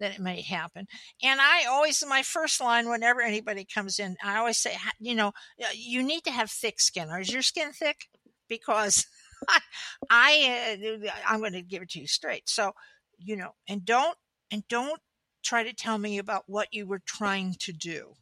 that it may happen. And i always my first line whenever anybody comes in i always say you know you need to have thick skin. Or is your skin thick? Because i, I uh, i'm going to give it to you straight so you know and don't and don't try to tell me about what you were trying to do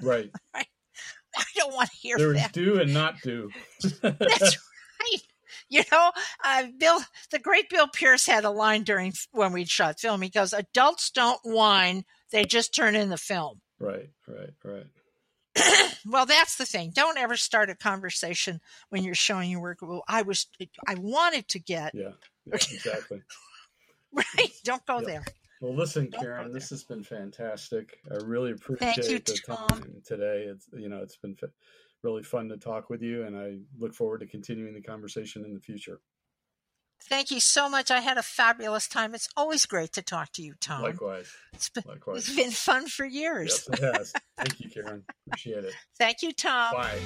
Right. I don't want to hear that. do and not do. That's right. You know, uh, Bill, the great Bill Pierce had a line during when we shot film. He goes, "Adults don't whine; they just turn in the film." right, right, right. well, that's the thing. Don't ever start a conversation when you're showing your work. Well, I was, I wanted to get. Yeah, yeah exactly. right. Don't go yeah. there. Well, listen, Karen, this has been fantastic. I really appreciate you, the Tom. time today. It's you know, it's been really fun to talk with you, and I look forward to continuing the conversation in the future. Thank you so much. I had a fabulous time. It's always great to talk to you, Tom. Likewise. It's been, Likewise. It's been fun for years. Yes, it has. Thank you, Karen. Appreciate it. Thank you, Tom. Bye.